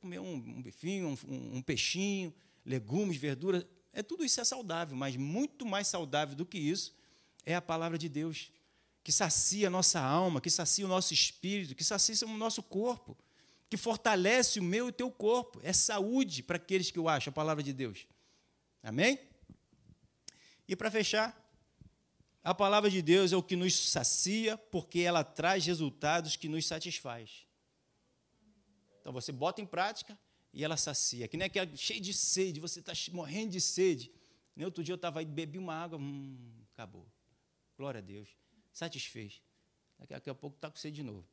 comer um, um bifinho, um, um peixinho, legumes, verduras, é tudo isso é saudável, mas muito mais saudável do que isso é a palavra de Deus, que sacia a nossa alma, que sacia o nosso espírito, que sacia o nosso corpo, que fortalece o meu e o teu corpo. É saúde para aqueles que o acham, a palavra de Deus. Amém? E para fechar, a palavra de Deus é o que nos sacia, porque ela traz resultados que nos satisfaz. Então você bota em prática e ela sacia. Que nem aquela cheia de sede, você está morrendo de sede. Nem outro dia eu estava aí, bebi uma água, hum, acabou. Glória a Deus. Satisfez. Daqui a pouco está com sede de novo.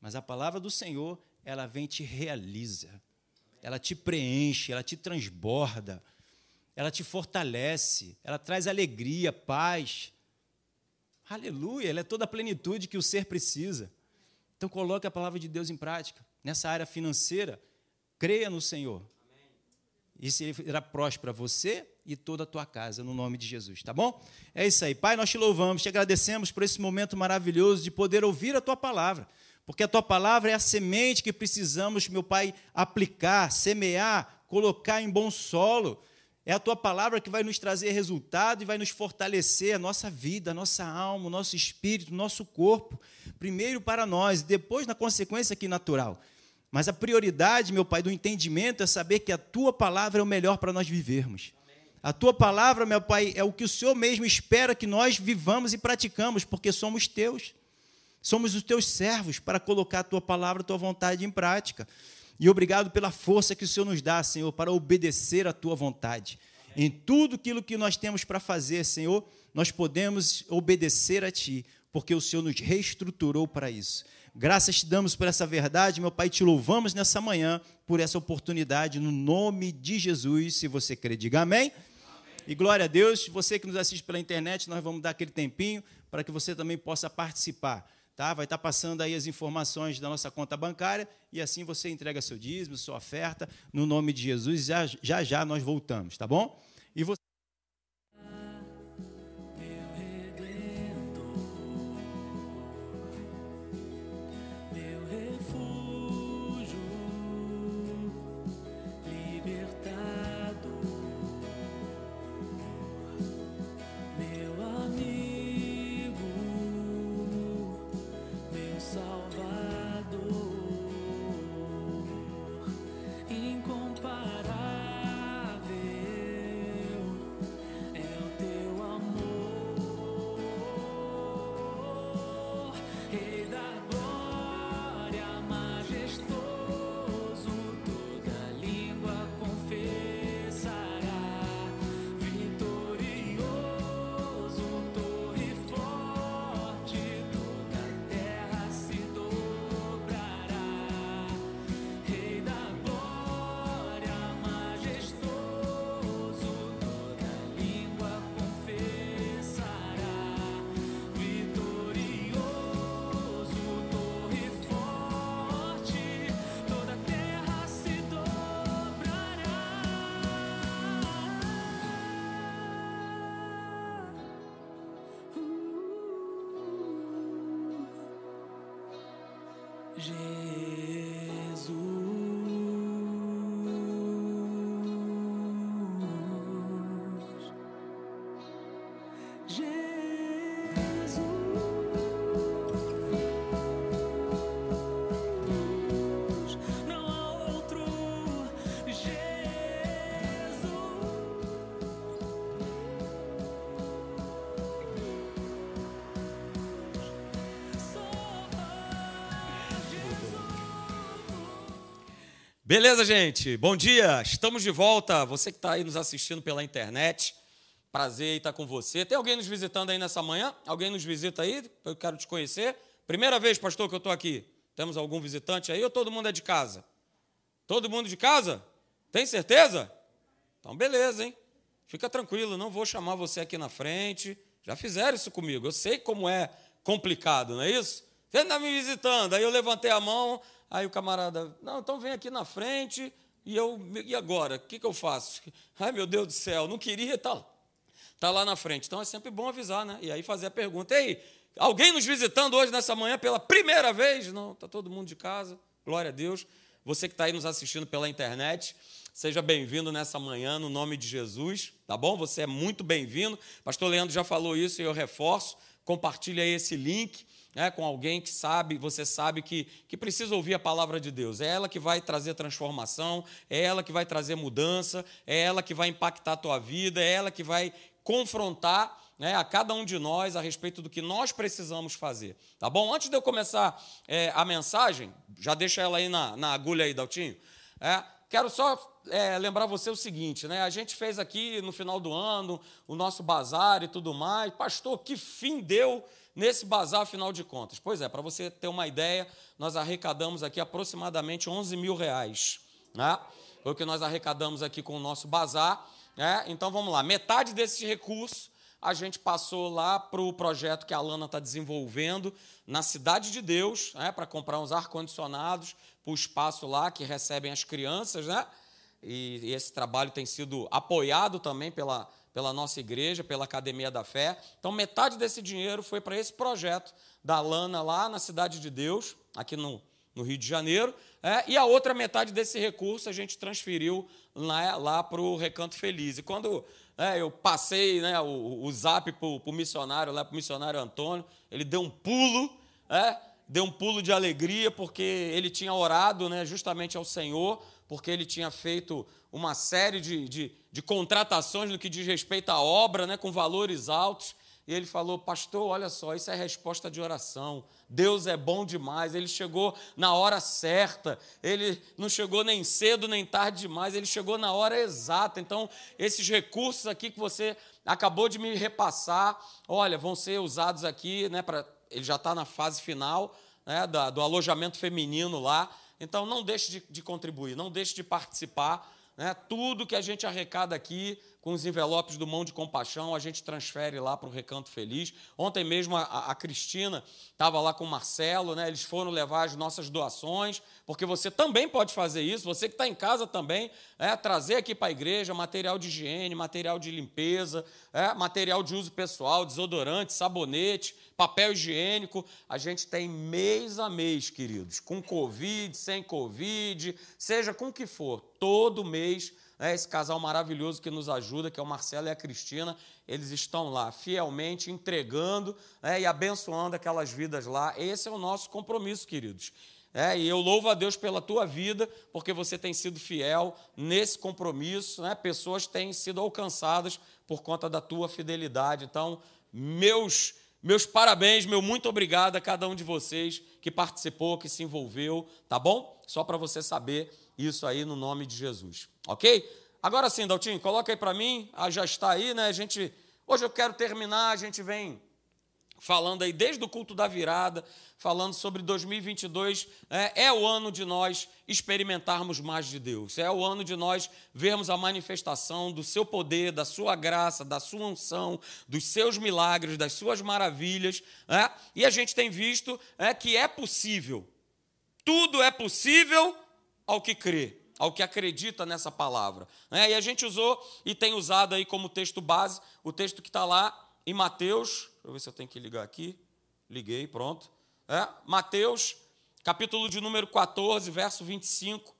Mas a palavra do Senhor, ela vem e te realiza. Ela te preenche, ela te transborda. Ela te fortalece. Ela traz alegria, paz. Aleluia, ela é toda a plenitude que o ser precisa. Então coloque a palavra de Deus em prática nessa área financeira, creia no Senhor. E será próspero você e toda a tua casa, no nome de Jesus, tá bom? É isso aí. Pai, nós te louvamos, te agradecemos por esse momento maravilhoso de poder ouvir a tua palavra, porque a tua palavra é a semente que precisamos, meu Pai, aplicar, semear, colocar em bom solo. É a tua palavra que vai nos trazer resultado e vai nos fortalecer a nossa vida, a nossa alma, o nosso espírito, o nosso corpo. Primeiro para nós, depois na consequência aqui natural. Mas a prioridade, meu Pai, do entendimento é saber que a tua palavra é o melhor para nós vivermos. A tua palavra, meu Pai, é o que o Senhor mesmo espera que nós vivamos e praticamos, porque somos teus. Somos os teus servos para colocar a tua palavra, a tua vontade em prática. E obrigado pela força que o Senhor nos dá, Senhor, para obedecer a tua vontade. Em tudo aquilo que nós temos para fazer, Senhor, nós podemos obedecer a ti, porque o Senhor nos reestruturou para isso. Graças te damos por essa verdade, meu Pai, te louvamos nessa manhã por essa oportunidade, no nome de Jesus. Se você crê, diga amém. amém. E glória a Deus, você que nos assiste pela internet, nós vamos dar aquele tempinho para que você também possa participar. Tá? Vai estar passando aí as informações da nossa conta bancária e assim você entrega seu dízimo, sua oferta, no nome de Jesus. Já já, já nós voltamos, tá bom? Beleza, gente? Bom dia. Estamos de volta. Você que está aí nos assistindo pela internet, prazer estar com você. Tem alguém nos visitando aí nessa manhã? Alguém nos visita aí? Eu quero te conhecer. Primeira vez, pastor, que eu estou aqui. Temos algum visitante aí ou todo mundo é de casa? Todo mundo de casa? Tem certeza? Então, beleza, hein? Fica tranquilo, não vou chamar você aqui na frente. Já fizeram isso comigo. Eu sei como é complicado, não é isso? Você está me visitando. Aí eu levantei a mão, Aí o camarada, não, então vem aqui na frente e eu, e agora? O que, que eu faço? (laughs) Ai, meu Deus do céu, não queria estar tá, tá lá na frente. Então é sempre bom avisar, né? E aí fazer a pergunta: ei, alguém nos visitando hoje nessa manhã pela primeira vez? Não, está todo mundo de casa, glória a Deus. Você que está aí nos assistindo pela internet, seja bem-vindo nessa manhã, no nome de Jesus, tá bom? Você é muito bem-vindo. Pastor Leandro já falou isso e eu reforço. Compartilhe aí esse link né, com alguém que sabe, você sabe que, que precisa ouvir a palavra de Deus. É ela que vai trazer transformação, é ela que vai trazer mudança, é ela que vai impactar a tua vida, é ela que vai confrontar né, a cada um de nós a respeito do que nós precisamos fazer. Tá bom? Antes de eu começar é, a mensagem, já deixa ela aí na, na agulha aí, Daltinho. É, quero só é, lembrar você o seguinte, né? A gente fez aqui no final do ano o nosso bazar e tudo mais. Pastor, que fim deu nesse bazar, afinal de contas? Pois é, para você ter uma ideia, nós arrecadamos aqui aproximadamente 11 mil reais. Né? Foi o que nós arrecadamos aqui com o nosso bazar. Né? Então vamos lá, metade desses recursos a gente passou lá para o projeto que a Lana está desenvolvendo na Cidade de Deus, né? para comprar uns ar-condicionados para o espaço lá que recebem as crianças, né? E, e esse trabalho tem sido apoiado também pela pela nossa igreja, pela Academia da Fé. Então, metade desse dinheiro foi para esse projeto da Lana lá na Cidade de Deus, aqui no, no Rio de Janeiro. É, e a outra metade desse recurso a gente transferiu lá, lá para o Recanto Feliz. E quando é, eu passei né, o, o zap para o missionário, lá para o missionário Antônio, ele deu um pulo, é, deu um pulo de alegria porque ele tinha orado né, justamente ao Senhor, porque ele tinha feito uma série de, de, de contratações no que diz respeito à obra, né, com valores altos. E ele falou, pastor, olha só, isso é resposta de oração. Deus é bom demais. Ele chegou na hora certa. Ele não chegou nem cedo nem tarde demais. Ele chegou na hora exata. Então, esses recursos aqui que você acabou de me repassar, olha, vão ser usados aqui, né? Pra, ele já está na fase final né, do alojamento feminino lá. Então, não deixe de, de contribuir, não deixe de participar. Né? Tudo que a gente arrecada aqui com os envelopes do Mão de Compaixão, a gente transfere lá para o Recanto Feliz. Ontem mesmo a, a Cristina estava lá com o Marcelo, né? eles foram levar as nossas doações, porque você também pode fazer isso, você que está em casa também, é, trazer aqui para a igreja material de higiene, material de limpeza, é, material de uso pessoal, desodorante, sabonete, papel higiênico. A gente tem mês a mês, queridos, com Covid, sem Covid, seja com o que for, todo mês né, esse casal maravilhoso que nos ajuda, que é o Marcelo e a Cristina, eles estão lá fielmente entregando né, e abençoando aquelas vidas lá. Esse é o nosso compromisso, queridos. É, e eu louvo a Deus pela tua vida, porque você tem sido fiel nesse compromisso, né? pessoas têm sido alcançadas por conta da tua fidelidade. Então, meus, meus parabéns, meu muito obrigado a cada um de vocês que participou, que se envolveu, tá bom? Só para você saber isso aí no nome de Jesus. Ok? Agora sim, Daltinho, coloca aí para mim. Ah, já está aí, né? A gente. Hoje eu quero terminar, a gente vem falando aí desde o culto da virada, falando sobre 2022. É, é, o ano de nós experimentarmos mais de Deus, é o ano de nós vermos a manifestação do seu poder, da sua graça, da sua unção, dos seus milagres, das suas maravilhas. É? E a gente tem visto é, que é possível, tudo é possível ao que crê, ao que acredita nessa palavra. É, e a gente usou e tem usado aí como texto base o texto que está lá em Mateus. Deixa eu ver se eu tenho que ligar aqui. Liguei, pronto. É, Mateus, capítulo de número 14, verso 25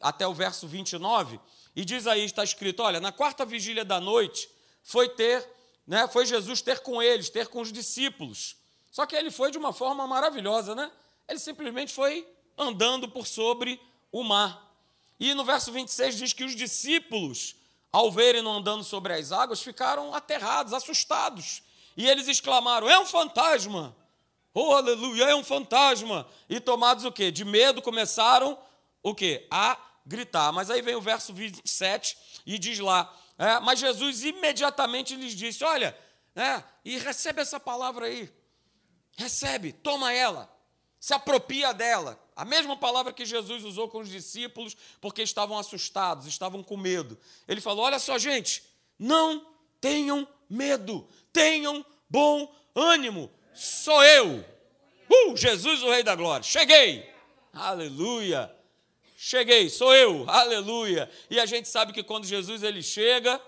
até o verso 29. E diz aí, está escrito: olha, na quarta vigília da noite foi ter, né, foi Jesus ter com eles, ter com os discípulos. Só que ele foi de uma forma maravilhosa, né? Ele simplesmente foi andando por sobre o mar. E no verso 26 diz que os discípulos, ao verem-no andando sobre as águas, ficaram aterrados, assustados. E eles exclamaram: É um fantasma! Oh, aleluia, é um fantasma! E tomados o quê? De medo, começaram o quê? A gritar. Mas aí vem o verso 27 e diz lá: é, Mas Jesus imediatamente lhes disse: Olha, é, e recebe essa palavra aí. Recebe, toma ela, se apropria dela. A mesma palavra que Jesus usou com os discípulos, porque estavam assustados, estavam com medo. Ele falou: Olha só, gente, não tenham medo, tenham bom ânimo. Sou eu, uh, Jesus, o Rei da Glória. Cheguei, aleluia. Cheguei, sou eu, aleluia. E a gente sabe que quando Jesus ele chega,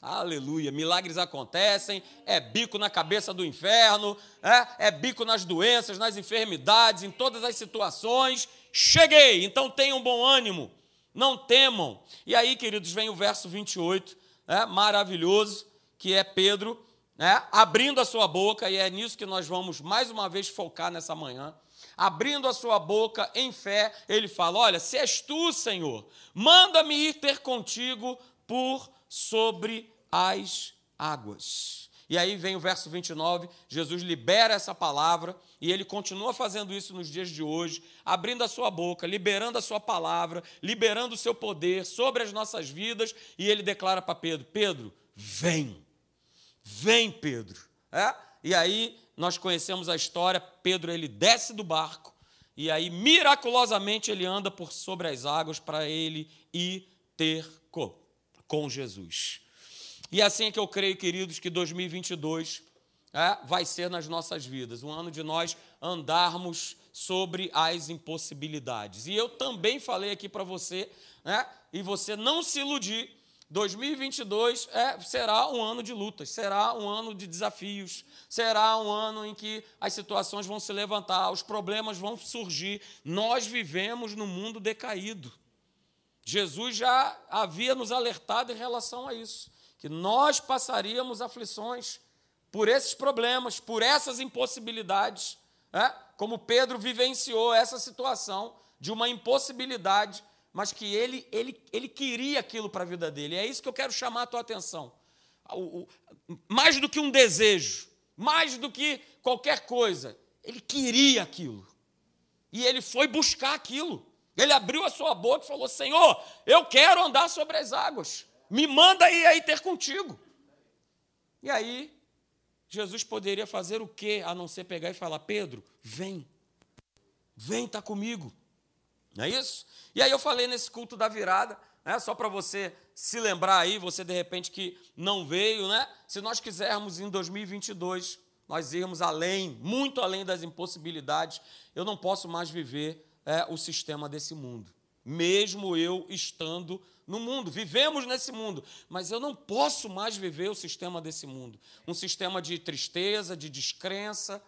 Aleluia, milagres acontecem, é bico na cabeça do inferno, é, é bico nas doenças, nas enfermidades, em todas as situações. Cheguei, então tenham bom ânimo, não temam. E aí, queridos, vem o verso 28, é, maravilhoso, que é Pedro é, abrindo a sua boca, e é nisso que nós vamos mais uma vez focar nessa manhã. Abrindo a sua boca em fé, ele fala: Olha, se és tu, Senhor, manda-me ir ter contigo por sobre as águas. E aí vem o verso 29, Jesus libera essa palavra e ele continua fazendo isso nos dias de hoje, abrindo a sua boca, liberando a sua palavra, liberando o seu poder sobre as nossas vidas, e ele declara para Pedro: Pedro, vem, vem, Pedro. É? E aí nós conhecemos a história: Pedro ele desce do barco, e aí miraculosamente ele anda por sobre as águas para ele ir ter com Jesus. E é assim que eu creio, queridos, que 2022 é, vai ser nas nossas vidas, um ano de nós andarmos sobre as impossibilidades. E eu também falei aqui para você, né, e você não se iludir, 2022 é, será um ano de lutas, será um ano de desafios, será um ano em que as situações vão se levantar, os problemas vão surgir. Nós vivemos no mundo decaído. Jesus já havia nos alertado em relação a isso, que nós passaríamos aflições por esses problemas, por essas impossibilidades. É? como Pedro vivenciou essa situação de uma impossibilidade, mas que ele, ele, ele queria aquilo para a vida dele. É isso que eu quero chamar a tua atenção. O, o, mais do que um desejo, mais do que qualquer coisa, ele queria aquilo. E ele foi buscar aquilo. Ele abriu a sua boca e falou: Senhor, eu quero andar sobre as águas. Me manda ir aí ter contigo. E aí, Jesus poderia fazer o quê a não ser pegar e falar: Pedro, vem, vem, está comigo. Não é isso? E aí eu falei nesse culto da virada, né, só para você se lembrar aí, você de repente que não veio, né? Se nós quisermos em 2022 nós irmos além, muito além das impossibilidades, eu não posso mais viver é, o sistema desse mundo, mesmo eu estando no mundo. Vivemos nesse mundo, mas eu não posso mais viver o sistema desse mundo. Um sistema de tristeza, de descrença,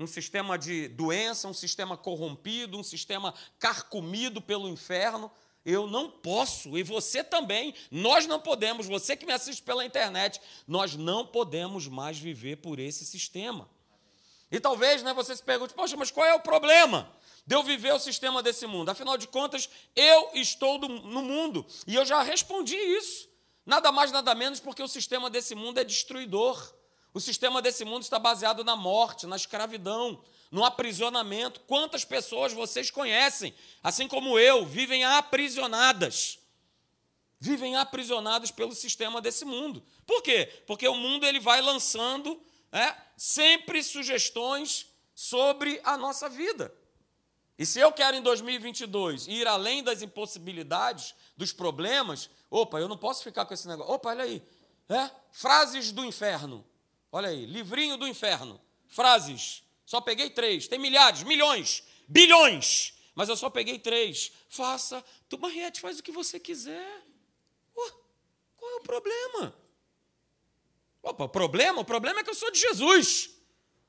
um sistema de doença, um sistema corrompido, um sistema carcomido pelo inferno. Eu não posso, e você também, nós não podemos, você que me assiste pela internet, nós não podemos mais viver por esse sistema. E talvez né, você se pergunte, poxa, mas qual é o problema de eu viver o sistema desse mundo? Afinal de contas, eu estou do, no mundo, e eu já respondi isso. Nada mais, nada menos, porque o sistema desse mundo é destruidor. O sistema desse mundo está baseado na morte, na escravidão, no aprisionamento. Quantas pessoas vocês conhecem, assim como eu, vivem aprisionadas? Vivem aprisionadas pelo sistema desse mundo. Por quê? Porque o mundo ele vai lançando é, sempre sugestões sobre a nossa vida. E se eu quero em 2022 ir além das impossibilidades, dos problemas, opa, eu não posso ficar com esse negócio. Opa, olha aí. É? Frases do inferno. Olha aí, livrinho do inferno. Frases só peguei três. Tem milhares, milhões, bilhões. Mas eu só peguei três. Faça, tu, Mariette, faz o que você quiser. qual é o problema? Opa, problema? O problema é que eu sou de Jesus.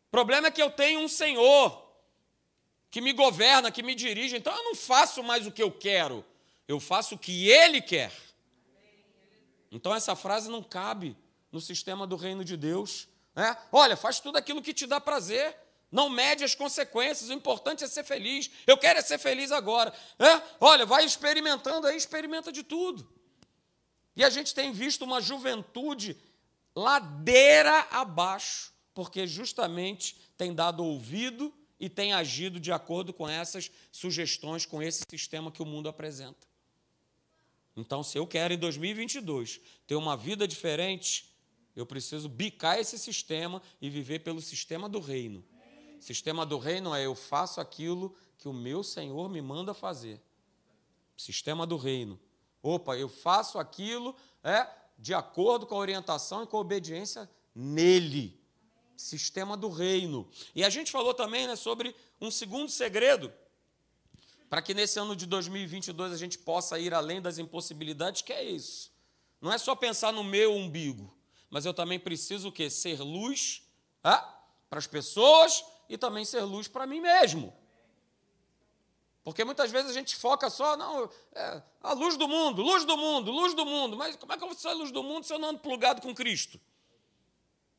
O problema é que eu tenho um Senhor que me governa, que me dirige. Então eu não faço mais o que eu quero. Eu faço o que Ele quer. Então essa frase não cabe no sistema do reino de Deus. É? Olha, faz tudo aquilo que te dá prazer. Não mede as consequências, o importante é ser feliz. Eu quero é ser feliz agora. É? Olha, vai experimentando aí, experimenta de tudo. E a gente tem visto uma juventude ladeira abaixo, porque justamente tem dado ouvido e tem agido de acordo com essas sugestões, com esse sistema que o mundo apresenta. Então, se eu quero em 2022 ter uma vida diferente, eu preciso bicar esse sistema e viver pelo sistema do reino. Sistema do reino é eu faço aquilo que o meu Senhor me manda fazer. Sistema do reino. Opa, eu faço aquilo é de acordo com a orientação e com a obediência nele. Sistema do reino. E a gente falou também né, sobre um segundo segredo para que nesse ano de 2022 a gente possa ir além das impossibilidades, que é isso. Não é só pensar no meu umbigo, mas eu também preciso o quê? Ser luz ah, para as pessoas e também ser luz para mim mesmo. Porque muitas vezes a gente foca só, não, é, a luz do mundo, luz do mundo, luz do mundo. Mas como é que eu vou ser luz do mundo se eu não ando plugado com Cristo?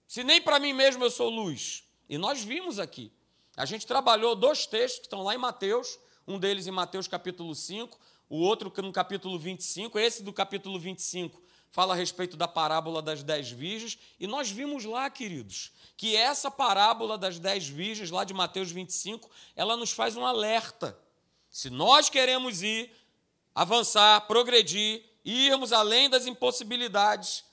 Se nem para mim mesmo eu sou luz. E nós vimos aqui. A gente trabalhou dois textos que estão lá em Mateus, um deles em Mateus capítulo 5, o outro no capítulo 25. Esse do capítulo 25 fala a respeito da parábola das dez virgens, e nós vimos lá, queridos, que essa parábola das dez virgens, lá de Mateus 25, ela nos faz um alerta. Se nós queremos ir, avançar, progredir, irmos além das impossibilidades,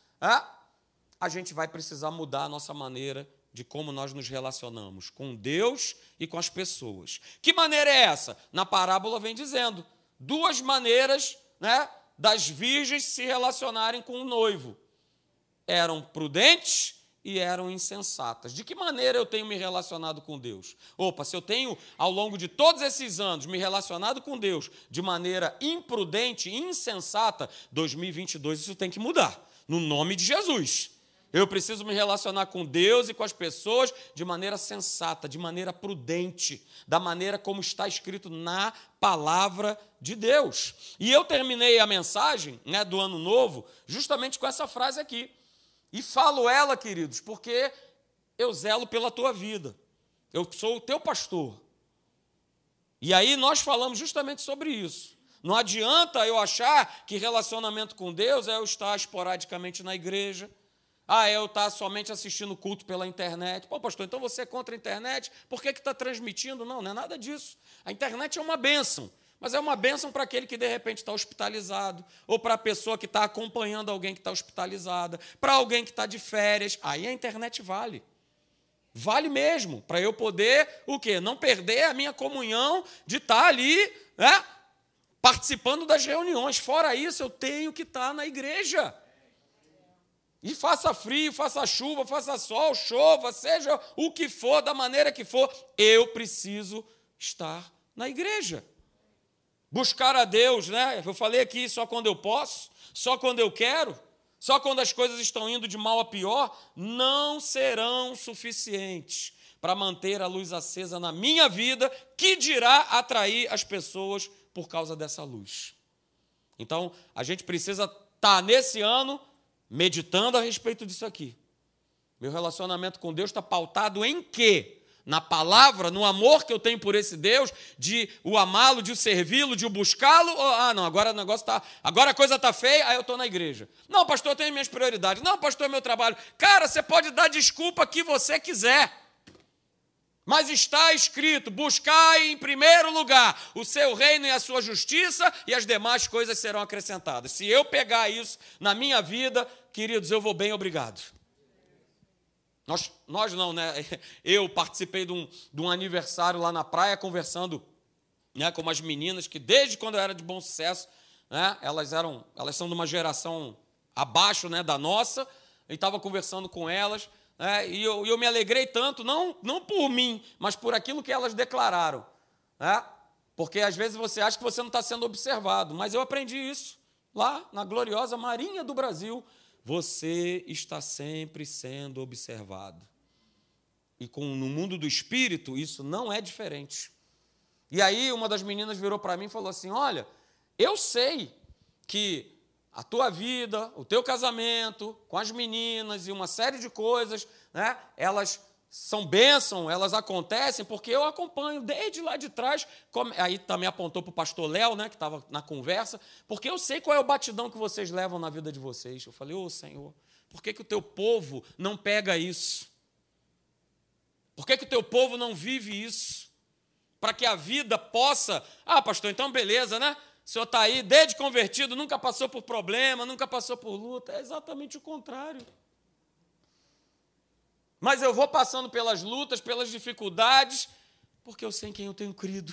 a gente vai precisar mudar a nossa maneira de como nós nos relacionamos com Deus e com as pessoas. Que maneira é essa? Na parábola vem dizendo duas maneiras né, das virgens se relacionarem com o noivo. Eram prudentes e eram insensatas. De que maneira eu tenho me relacionado com Deus? Opa, se eu tenho, ao longo de todos esses anos, me relacionado com Deus de maneira imprudente, insensata, 2022 isso tem que mudar, no nome de Jesus. Eu preciso me relacionar com Deus e com as pessoas de maneira sensata, de maneira prudente, da maneira como está escrito na palavra de Deus. E eu terminei a mensagem né, do ano novo justamente com essa frase aqui. E falo ela, queridos, porque eu zelo pela tua vida. Eu sou o teu pastor. E aí nós falamos justamente sobre isso. Não adianta eu achar que relacionamento com Deus é eu estar esporadicamente na igreja. Ah, eu estar somente assistindo culto pela internet. Pô, pastor, então você é contra a internet? Por que está transmitindo? Não, não é nada disso. A internet é uma bênção. Mas é uma bênção para aquele que de repente está hospitalizado, ou para a pessoa que está acompanhando alguém que está hospitalizada, para alguém que está de férias. Aí a internet vale. Vale mesmo, para eu poder o quê? Não perder a minha comunhão de estar tá ali, né? Participando das reuniões. Fora isso, eu tenho que estar tá na igreja. E faça frio, faça chuva, faça sol, chova, seja o que for, da maneira que for, eu preciso estar na igreja. Buscar a Deus, né? Eu falei aqui só quando eu posso, só quando eu quero. Só quando as coisas estão indo de mal a pior, não serão suficientes para manter a luz acesa na minha vida, que dirá atrair as pessoas por causa dessa luz. Então, a gente precisa estar tá nesse ano meditando a respeito disso aqui. Meu relacionamento com Deus está pautado em quê? na palavra, no amor que eu tenho por esse Deus, de o amá-lo, de o servi-lo, de o buscá-lo, ou, ah, não, agora o negócio tá, agora a coisa tá feia, aí eu estou na igreja. Não, pastor, eu tenho minhas prioridades. Não, pastor, é meu trabalho. Cara, você pode dar desculpa que você quiser. Mas está escrito: buscai em primeiro lugar o seu reino e a sua justiça, e as demais coisas serão acrescentadas. Se eu pegar isso na minha vida, queridos, eu vou bem, obrigado. Nós, nós não, né? (laughs) Eu participei de um, de um aniversário lá na praia, conversando né, com umas meninas que, desde quando eu era de bom sucesso, né, elas eram, elas são de uma geração abaixo né, da nossa, e estava conversando com elas, né, e eu, eu me alegrei tanto, não, não por mim, mas por aquilo que elas declararam. Né? Porque às vezes você acha que você não está sendo observado, mas eu aprendi isso lá na gloriosa Marinha do Brasil, você está sempre sendo observado. E com, no mundo do espírito, isso não é diferente. E aí, uma das meninas virou para mim e falou assim: Olha, eu sei que a tua vida, o teu casamento, com as meninas e uma série de coisas, né, elas são bênção, elas acontecem, porque eu acompanho desde lá de trás. Aí também apontou para o pastor Léo, né, que estava na conversa, porque eu sei qual é o batidão que vocês levam na vida de vocês. Eu falei, ô oh, Senhor, por que, que o teu povo não pega isso? Por que, que o teu povo não vive isso? Para que a vida possa. Ah, pastor, então beleza, né? O senhor está aí, desde convertido, nunca passou por problema, nunca passou por luta. É exatamente o contrário. Mas eu vou passando pelas lutas, pelas dificuldades, porque eu sei em quem eu tenho crido.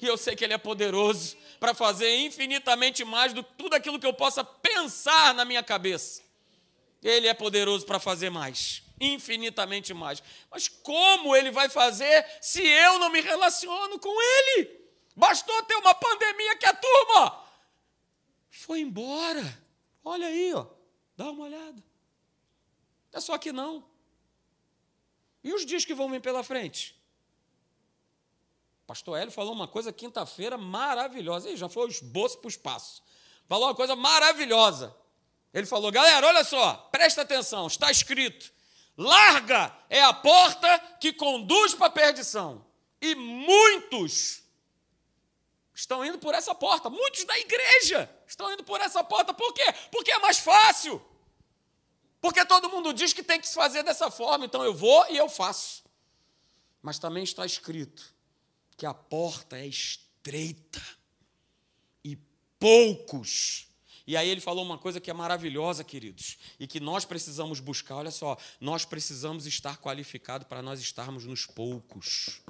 E eu sei que Ele é poderoso para fazer infinitamente mais do que tudo aquilo que eu possa pensar na minha cabeça. Ele é poderoso para fazer mais, infinitamente mais. Mas como Ele vai fazer se eu não me relaciono com Ele? Bastou ter uma pandemia que a turma foi embora. Olha aí, ó, dá uma olhada. É só que não. E os dias que vão vir pela frente? Pastor Hélio falou uma coisa quinta-feira maravilhosa. E já foi o esboço para o espaço. Falou uma coisa maravilhosa. Ele falou: galera, olha só, presta atenção, está escrito: larga é a porta que conduz para a perdição. E muitos estão indo por essa porta. Muitos da igreja estão indo por essa porta. Por quê? Porque é mais fácil. Porque todo mundo diz que tem que se fazer dessa forma, então eu vou e eu faço. Mas também está escrito que a porta é estreita e poucos. E aí ele falou uma coisa que é maravilhosa, queridos, e que nós precisamos buscar. Olha só, nós precisamos estar qualificados para nós estarmos nos poucos.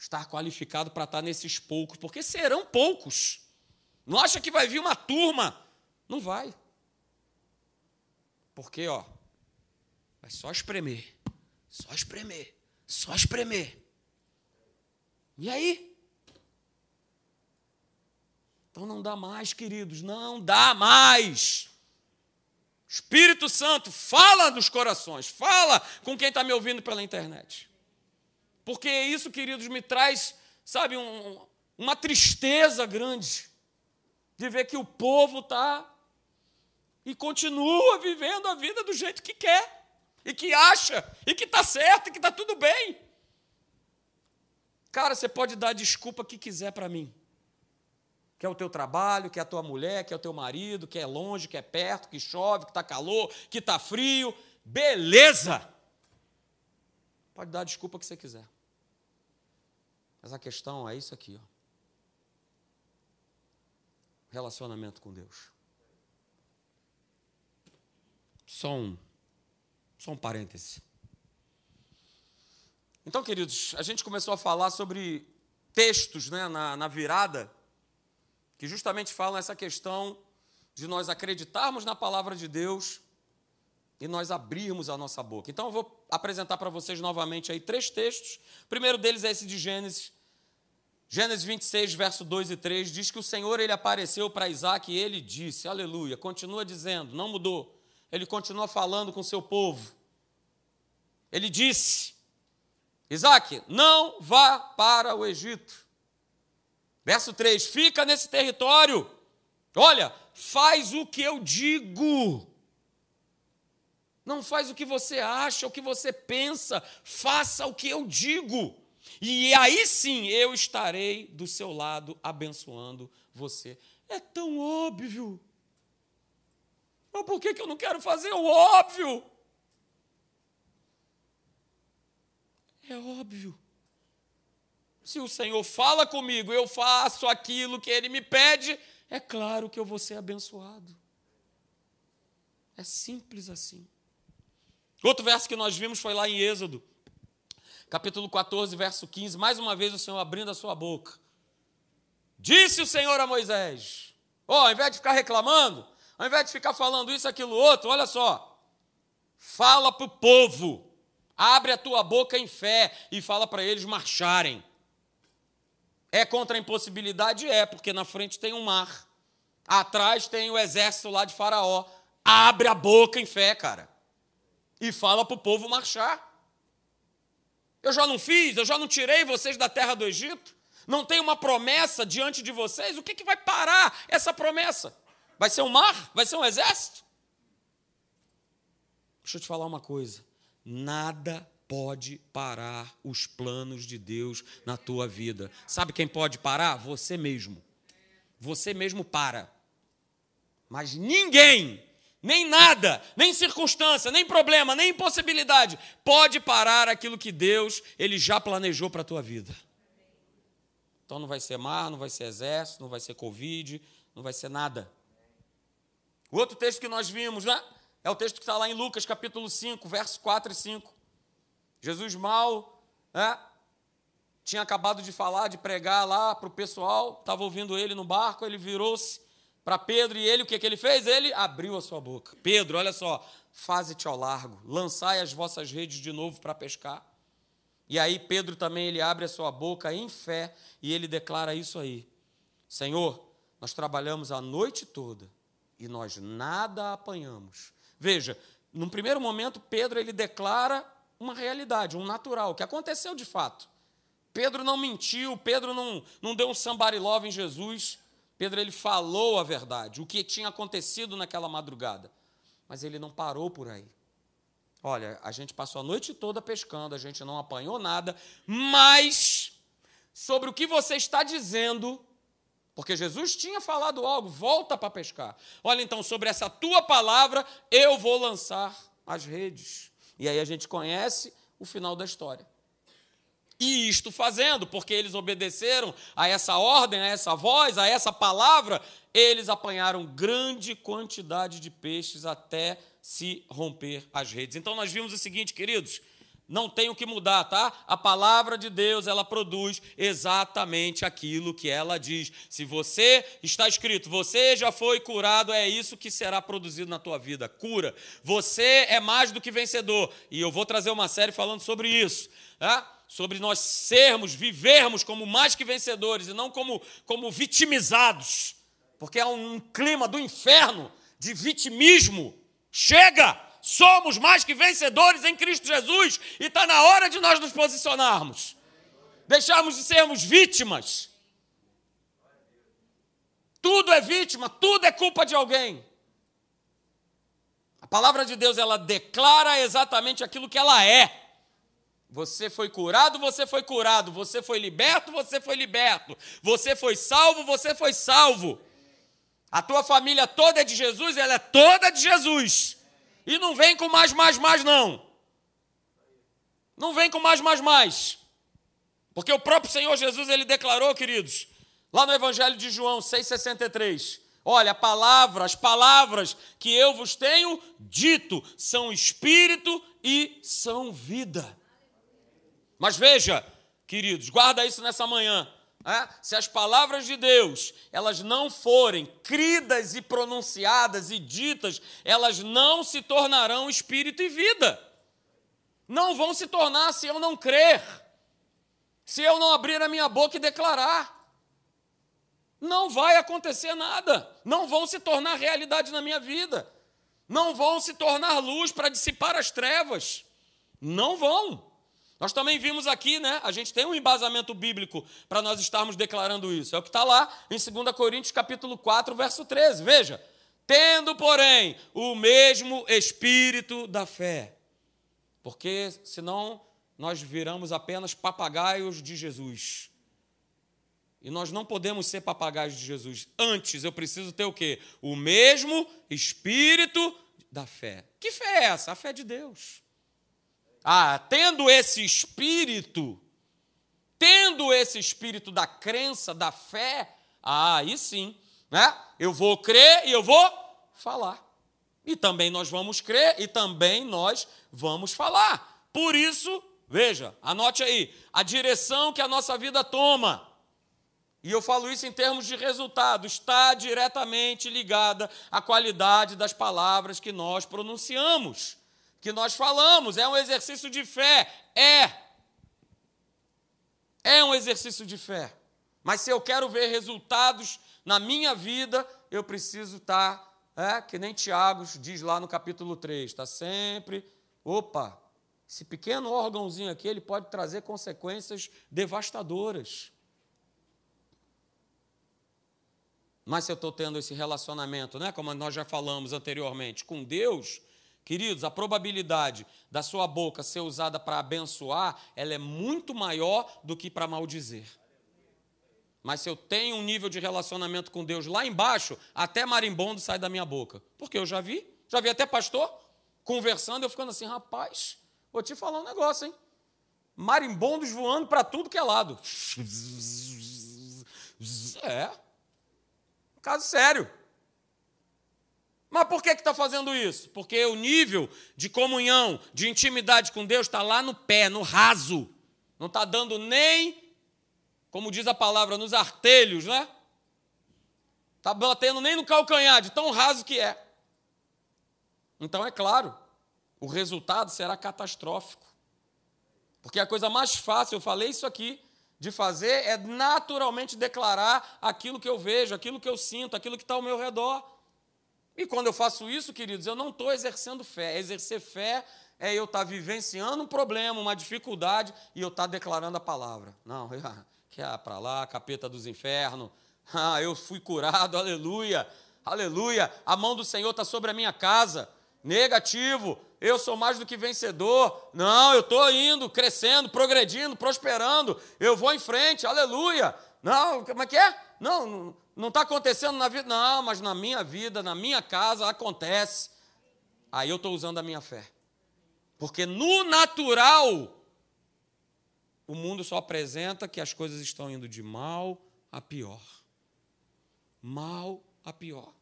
Estar qualificado para estar nesses poucos, porque serão poucos. Não acha que vai vir uma turma não vai. Porque, ó, vai só espremer, só espremer, só espremer. E aí? Então não dá mais, queridos, não dá mais. Espírito Santo, fala nos corações, fala com quem está me ouvindo pela internet. Porque isso, queridos, me traz, sabe, um, uma tristeza grande de ver que o povo está e continua vivendo a vida do jeito que quer. e que acha, e que está certo, e que está tudo bem. Cara, você pode dar a desculpa que quiser para mim. Que é o teu trabalho, que é a tua mulher, que é o teu marido, que é longe, que é perto, que chove, que está calor, que está frio. Beleza! Pode dar a desculpa que você quiser. Mas a questão é isso aqui, ó. Relacionamento com Deus. Só um, só um parêntese. Então, queridos, a gente começou a falar sobre textos né, na, na virada que justamente falam essa questão de nós acreditarmos na palavra de Deus e nós abrirmos a nossa boca. Então eu vou apresentar para vocês novamente aí três textos. O primeiro deles é esse de Gênesis. Gênesis 26, verso 2 e 3 diz que o Senhor ele apareceu para Isaac e ele disse, aleluia, continua dizendo, não mudou. Ele continua falando com seu povo. Ele disse: Isaac, não vá para o Egito. Verso 3: Fica nesse território. Olha, faz o que eu digo. Não faz o que você acha, o que você pensa, faça o que eu digo. E aí sim eu estarei do seu lado abençoando você. É tão óbvio. Mas por que, que eu não quero fazer o óbvio? É óbvio. Se o Senhor fala comigo, eu faço aquilo que Ele me pede, é claro que eu vou ser abençoado. É simples assim. Outro verso que nós vimos foi lá em Êxodo, capítulo 14, verso 15. Mais uma vez o Senhor abrindo a sua boca. Disse o Senhor a Moisés: Ó, oh, ao invés de ficar reclamando, ao invés de ficar falando isso, aquilo, outro, olha só. Fala para o povo. Abre a tua boca em fé e fala para eles marcharem. É contra a impossibilidade? É, porque na frente tem um mar. Atrás tem o exército lá de Faraó. Abre a boca em fé, cara. E fala para o povo marchar. Eu já não fiz, eu já não tirei vocês da terra do Egito. Não tem uma promessa diante de vocês. O que, que vai parar essa promessa? Vai ser um mar? Vai ser um exército? Deixa eu te falar uma coisa. Nada pode parar os planos de Deus na tua vida. Sabe quem pode parar? Você mesmo. Você mesmo para. Mas ninguém, nem nada, nem circunstância, nem problema, nem impossibilidade pode parar aquilo que Deus ele já planejou para a tua vida. Então não vai ser mar, não vai ser exército, não vai ser covid, não vai ser nada. O outro texto que nós vimos, né? É o texto que está lá em Lucas, capítulo 5, versos 4 e 5. Jesus mal, né? Tinha acabado de falar, de pregar lá para o pessoal, estava ouvindo ele no barco, ele virou-se para Pedro e ele, o que, que ele fez? Ele abriu a sua boca. Pedro, olha só, faze-te ao largo, lançai as vossas redes de novo para pescar. E aí Pedro também ele abre a sua boca em fé e ele declara isso aí: Senhor, nós trabalhamos a noite toda e nós nada apanhamos. Veja, num primeiro momento Pedro ele declara uma realidade, um natural, que aconteceu de fato. Pedro não mentiu, Pedro não, não deu um somebody love em Jesus. Pedro ele falou a verdade, o que tinha acontecido naquela madrugada. Mas ele não parou por aí. Olha, a gente passou a noite toda pescando, a gente não apanhou nada, mas sobre o que você está dizendo, porque Jesus tinha falado algo, volta para pescar. Olha, então, sobre essa tua palavra, eu vou lançar as redes. E aí a gente conhece o final da história. E isto fazendo, porque eles obedeceram a essa ordem, a essa voz, a essa palavra, eles apanharam grande quantidade de peixes até se romper as redes. Então nós vimos o seguinte, queridos: não tem o que mudar, tá? A palavra de Deus, ela produz exatamente aquilo que ela diz. Se você está escrito, você já foi curado, é isso que será produzido na tua vida, cura. Você é mais do que vencedor. E eu vou trazer uma série falando sobre isso, tá? Sobre nós sermos, vivermos como mais que vencedores e não como como vitimizados. Porque há um clima do inferno de vitimismo. Chega! somos mais que vencedores em Cristo Jesus e está na hora de nós nos posicionarmos. Deixarmos de sermos vítimas. Tudo é vítima, tudo é culpa de alguém. palavra de Deus, ela declara exatamente aquilo que ela é. Você foi curado, você foi curado. Você foi liberto, você foi liberto. Você foi salvo, você foi salvo. A tua família toda é de Jesus, ela é toda de Jesus. E não vem com mais, mais, mais, não. Não vem com mais, mais, mais. Porque o próprio Senhor Jesus, ele declarou, queridos, lá no Evangelho de João 6,63. Olha, palavras, palavras que eu vos tenho dito são espírito e são vida. Mas veja, queridos, guarda isso nessa manhã. É? Se as palavras de Deus elas não forem cridas e pronunciadas e ditas, elas não se tornarão espírito e vida. Não vão se tornar se eu não crer, se eu não abrir a minha boca e declarar. Não vai acontecer nada. Não vão se tornar realidade na minha vida. Não vão se tornar luz para dissipar as trevas. Não vão. Nós também vimos aqui, né? A gente tem um embasamento bíblico para nós estarmos declarando isso. É o que está lá em 2 Coríntios capítulo 4, verso 13. Veja. Tendo, porém, o mesmo espírito da fé. Porque senão nós viramos apenas papagaios de Jesus. E nós não podemos ser papagaios de Jesus. Antes eu preciso ter o quê? O mesmo espírito da fé. Que fé é essa? A fé de Deus. Ah, tendo esse espírito, tendo esse espírito da crença, da fé, ah, aí sim, né? Eu vou crer e eu vou falar. E também nós vamos crer e também nós vamos falar. Por isso, veja, anote aí, a direção que a nossa vida toma. E eu falo isso em termos de resultado, está diretamente ligada à qualidade das palavras que nós pronunciamos que nós falamos, é um exercício de fé. É. É um exercício de fé. Mas se eu quero ver resultados na minha vida, eu preciso estar, é, que nem Tiago diz lá no capítulo 3, está sempre, opa, esse pequeno órgãozinho aqui, ele pode trazer consequências devastadoras. Mas se eu estou tendo esse relacionamento, né, como nós já falamos anteriormente, com Deus, Queridos, a probabilidade da sua boca ser usada para abençoar, ela é muito maior do que para maldizer. Mas se eu tenho um nível de relacionamento com Deus lá embaixo, até marimbondo sai da minha boca. Porque eu já vi, já vi até pastor conversando, eu ficando assim, rapaz, vou te falar um negócio, hein? Marimbondos voando para tudo que é lado. (laughs) É. Caso sério. Mas por que está fazendo isso? Porque o nível de comunhão, de intimidade com Deus está lá no pé, no raso. Não está dando nem, como diz a palavra, nos artelhos, né? Está batendo nem no calcanhar, de tão raso que é. Então, é claro, o resultado será catastrófico. Porque a coisa mais fácil, eu falei isso aqui, de fazer é naturalmente declarar aquilo que eu vejo, aquilo que eu sinto, aquilo que está ao meu redor. E quando eu faço isso, queridos, eu não estou exercendo fé. Exercer fé é eu estar tá vivenciando um problema, uma dificuldade, e eu estar tá declarando a palavra. Não, (laughs) que é para lá, capeta dos infernos. Ah, eu fui curado, (laughs) aleluia, aleluia. A mão do Senhor está sobre a minha casa. Negativo, eu sou mais do que vencedor. Não, eu estou indo, crescendo, progredindo, prosperando. Eu vou em frente, aleluia. Não, como é que é? Não, não está acontecendo na vida. Não, mas na minha vida, na minha casa, acontece. Aí eu estou usando a minha fé. Porque no natural, o mundo só apresenta que as coisas estão indo de mal a pior. Mal a pior.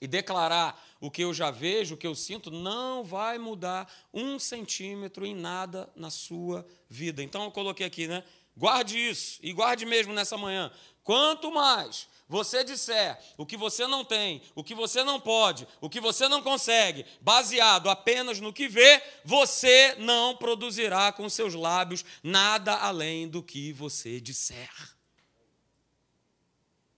E declarar o que eu já vejo, o que eu sinto, não vai mudar um centímetro em nada na sua vida. Então eu coloquei aqui, né? Guarde isso e guarde mesmo nessa manhã. Quanto mais você disser o que você não tem, o que você não pode, o que você não consegue, baseado apenas no que vê, você não produzirá com seus lábios nada além do que você disser.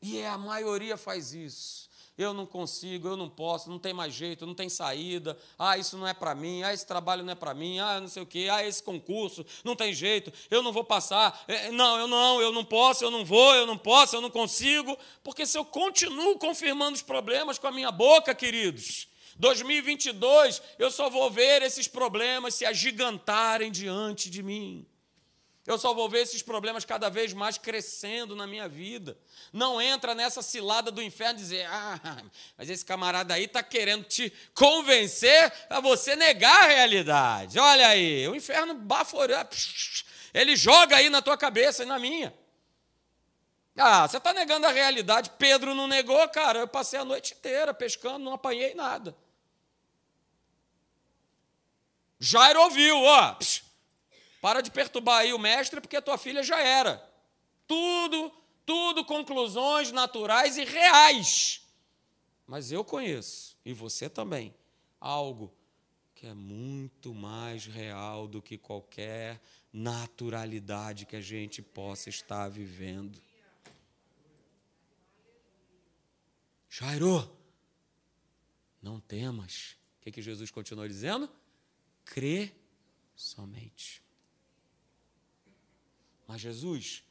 E é, a maioria faz isso eu não consigo, eu não posso, não tem mais jeito, não tem saída, ah, isso não é para mim, ah, esse trabalho não é para mim, ah, não sei o quê, ah, esse concurso, não tem jeito, eu não vou passar, é, não, eu não, eu não posso, eu não vou, eu não posso, eu não consigo, porque se eu continuo confirmando os problemas com a minha boca, queridos, 2022, eu só vou ver esses problemas se agigantarem diante de mim. Eu só vou ver esses problemas cada vez mais crescendo na minha vida. Não entra nessa cilada do inferno e dizer, ah, mas esse camarada aí está querendo te convencer a você negar a realidade. Olha aí, o inferno baforando, ele joga aí na tua cabeça e na minha. Ah, você está negando a realidade. Pedro não negou, cara. Eu passei a noite inteira pescando, não apanhei nada. Jairo ouviu, ó. Psh, para de perturbar aí o mestre, porque a tua filha já era. Tudo, tudo conclusões naturais e reais. Mas eu conheço, e você também, algo que é muito mais real do que qualquer naturalidade que a gente possa estar vivendo. Jairo, não temas. O que, que Jesus continuou dizendo? Crê somente. Mas Jesus,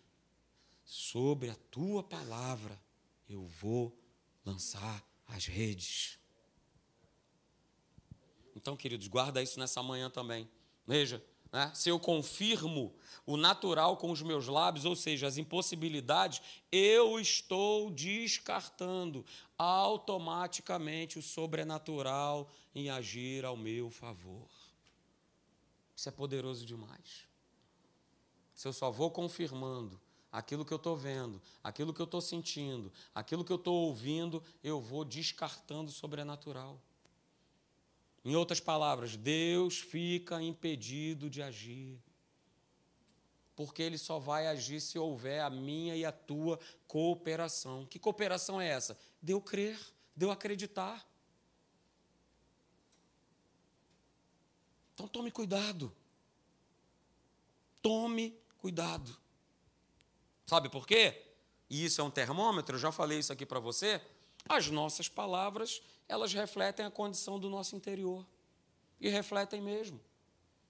sobre a tua palavra eu vou lançar as redes. Então, queridos, guarda isso nessa manhã também. Veja, né? Se eu confirmo o natural com os meus lábios, ou seja, as impossibilidades, eu estou descartando automaticamente o sobrenatural em agir ao meu favor. Isso é poderoso demais. Se eu só vou confirmando aquilo que eu estou vendo, aquilo que eu estou sentindo, aquilo que eu estou ouvindo, eu vou descartando o sobrenatural. Em outras palavras, Deus fica impedido de agir. Porque Ele só vai agir se houver a minha e a tua cooperação. Que cooperação é essa? De eu crer, de eu acreditar. Então tome cuidado. Tome cuidado. Sabe por quê? E isso é um termômetro, eu já falei isso aqui para você. As nossas palavras elas refletem a condição do nosso interior. E refletem mesmo.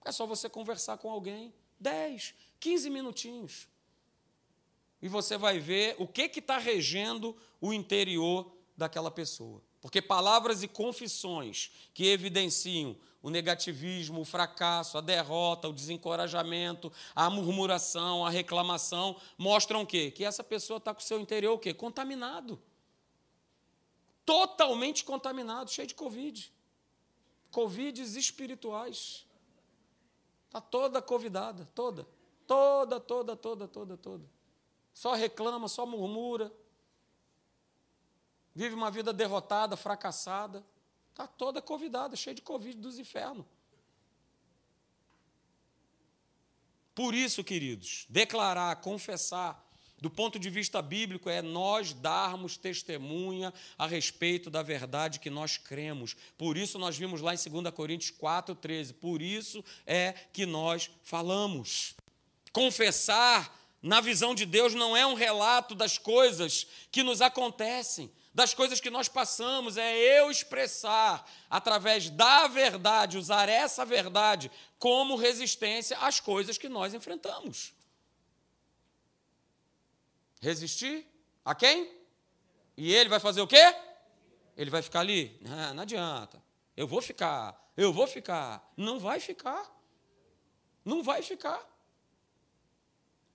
É só você conversar com alguém, 10, 15 minutinhos. E você vai ver o que está regendo o interior daquela pessoa. Porque palavras e confissões que evidenciam o negativismo, o fracasso, a derrota, o desencorajamento, a murmuração, a reclamação, mostram o quê? Que essa pessoa está com o seu interior o quê? Contaminado totalmente contaminado, cheio de Covid. Covides espirituais. Está toda convidada, toda. Toda, toda, toda, toda, toda. Só reclama, só murmura. Vive uma vida derrotada, fracassada. Está toda convidada, cheia de Covid dos infernos. Por isso, queridos, declarar, confessar, do ponto de vista bíblico, é nós darmos testemunha a respeito da verdade que nós cremos. Por isso, nós vimos lá em 2 Coríntios 4,13. Por isso é que nós falamos. Confessar, na visão de Deus, não é um relato das coisas que nos acontecem, das coisas que nós passamos, é eu expressar, através da verdade, usar essa verdade como resistência às coisas que nós enfrentamos. Resistir a quem? E ele vai fazer o quê? Ele vai ficar ali? Não, não adianta. Eu vou ficar, eu vou ficar. Não vai ficar. Não vai ficar.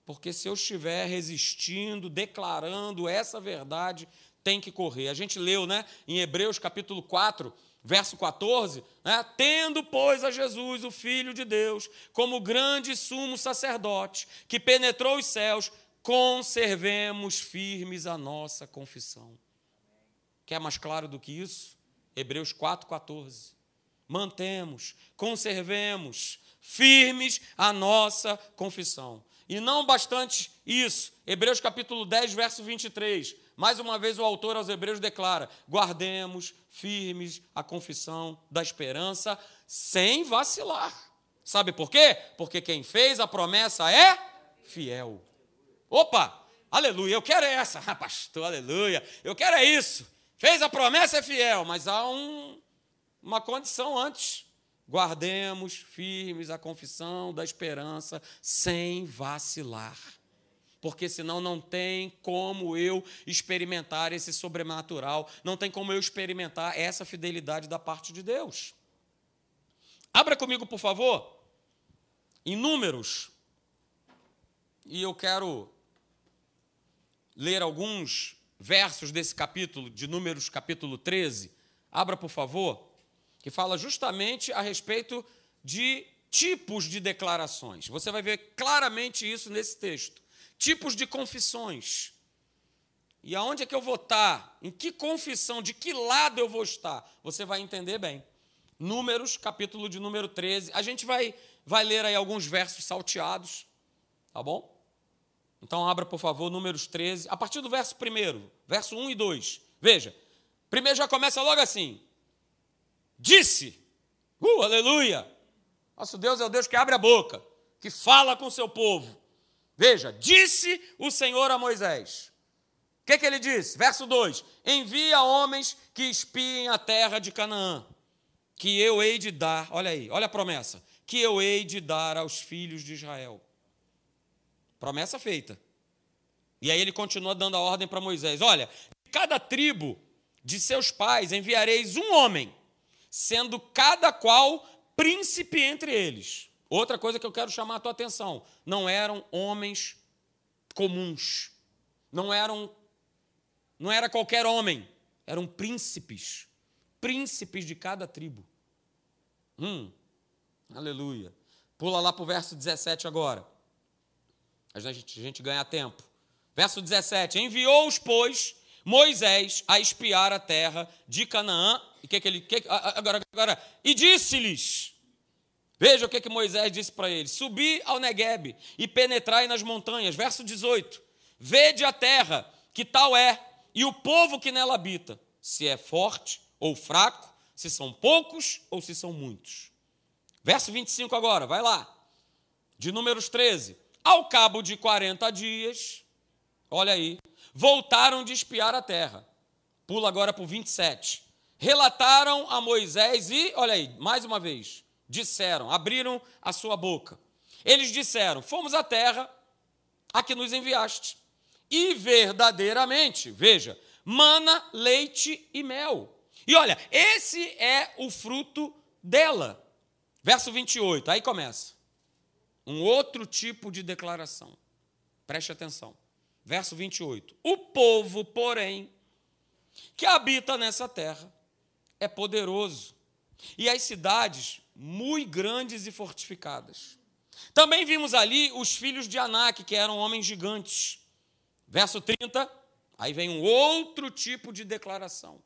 Porque se eu estiver resistindo, declarando essa verdade, tem que correr. A gente leu, né, em Hebreus capítulo 4, verso 14, né? Tendo, pois, a Jesus, o Filho de Deus, como grande sumo sacerdote, que penetrou os céus, conservemos firmes a nossa confissão. Quer mais claro do que isso? Hebreus 4,14. Mantemos, conservemos firmes a nossa confissão. E não bastante isso, Hebreus capítulo 10, verso 23. Mais uma vez o autor aos Hebreus declara: guardemos firmes a confissão da esperança sem vacilar. Sabe por quê? Porque quem fez a promessa é fiel. Opa, aleluia, eu quero essa, ah, pastor, aleluia, eu quero é isso. Fez a promessa, é fiel, mas há um, uma condição antes. Guardemos firmes a confissão da esperança sem vacilar. Porque senão não tem como eu experimentar esse sobrenatural, não tem como eu experimentar essa fidelidade da parte de Deus. Abra comigo, por favor, em Números. E eu quero ler alguns versos desse capítulo, de Números, capítulo 13. Abra, por favor, que fala justamente a respeito de tipos de declarações. Você vai ver claramente isso nesse texto. Tipos de confissões. E aonde é que eu vou estar? Em que confissão? De que lado eu vou estar? Você vai entender bem. Números, capítulo de número 13. A gente vai, vai ler aí alguns versos salteados, tá bom? Então abra, por favor, Números 13, a partir do verso 1, verso 1 e 2. Veja, primeiro já começa logo assim. Disse, uh, aleluia, nosso Deus é o Deus que abre a boca, que fala com o seu povo. Veja, disse o Senhor a Moisés. O que, que ele disse? Verso 2: Envia homens que espiem a terra de Canaã, que eu hei de dar, olha aí, olha a promessa, que eu hei de dar aos filhos de Israel. Promessa feita. E aí ele continua dando a ordem para Moisés: Olha, cada tribo de seus pais enviareis um homem, sendo cada qual príncipe entre eles. Outra coisa que eu quero chamar a tua atenção: não eram homens comuns, não eram, não era qualquer homem, eram príncipes, príncipes de cada tribo. Hum, aleluia. Pula lá para o verso 17 agora. A gente, a gente ganha tempo. Verso 17: Enviou-os, pois, Moisés a espiar a terra de Canaã e que, que ele. Que, agora, agora, e disse-lhes: Veja o que, que Moisés disse para eles: Subi ao Negueb e penetrai nas montanhas. Verso 18: Vede a terra, que tal é, e o povo que nela habita, se é forte ou fraco, se são poucos ou se são muitos. Verso 25 agora, vai lá. De Números 13. Ao cabo de 40 dias, olha aí, voltaram de espiar a terra. Pula agora para o 27 relataram a Moisés e, olha aí, mais uma vez, disseram, abriram a sua boca. Eles disseram: Fomos à terra a que nos enviaste. E verdadeiramente, veja, mana, leite e mel. E olha, esse é o fruto dela. Verso 28, aí começa. Um outro tipo de declaração. Preste atenção. Verso 28. O povo, porém, que habita nessa terra, é poderoso. E as cidades, muito grandes e fortificadas. Também vimos ali os filhos de Anak, que eram homens gigantes. Verso 30, aí vem um outro tipo de declaração.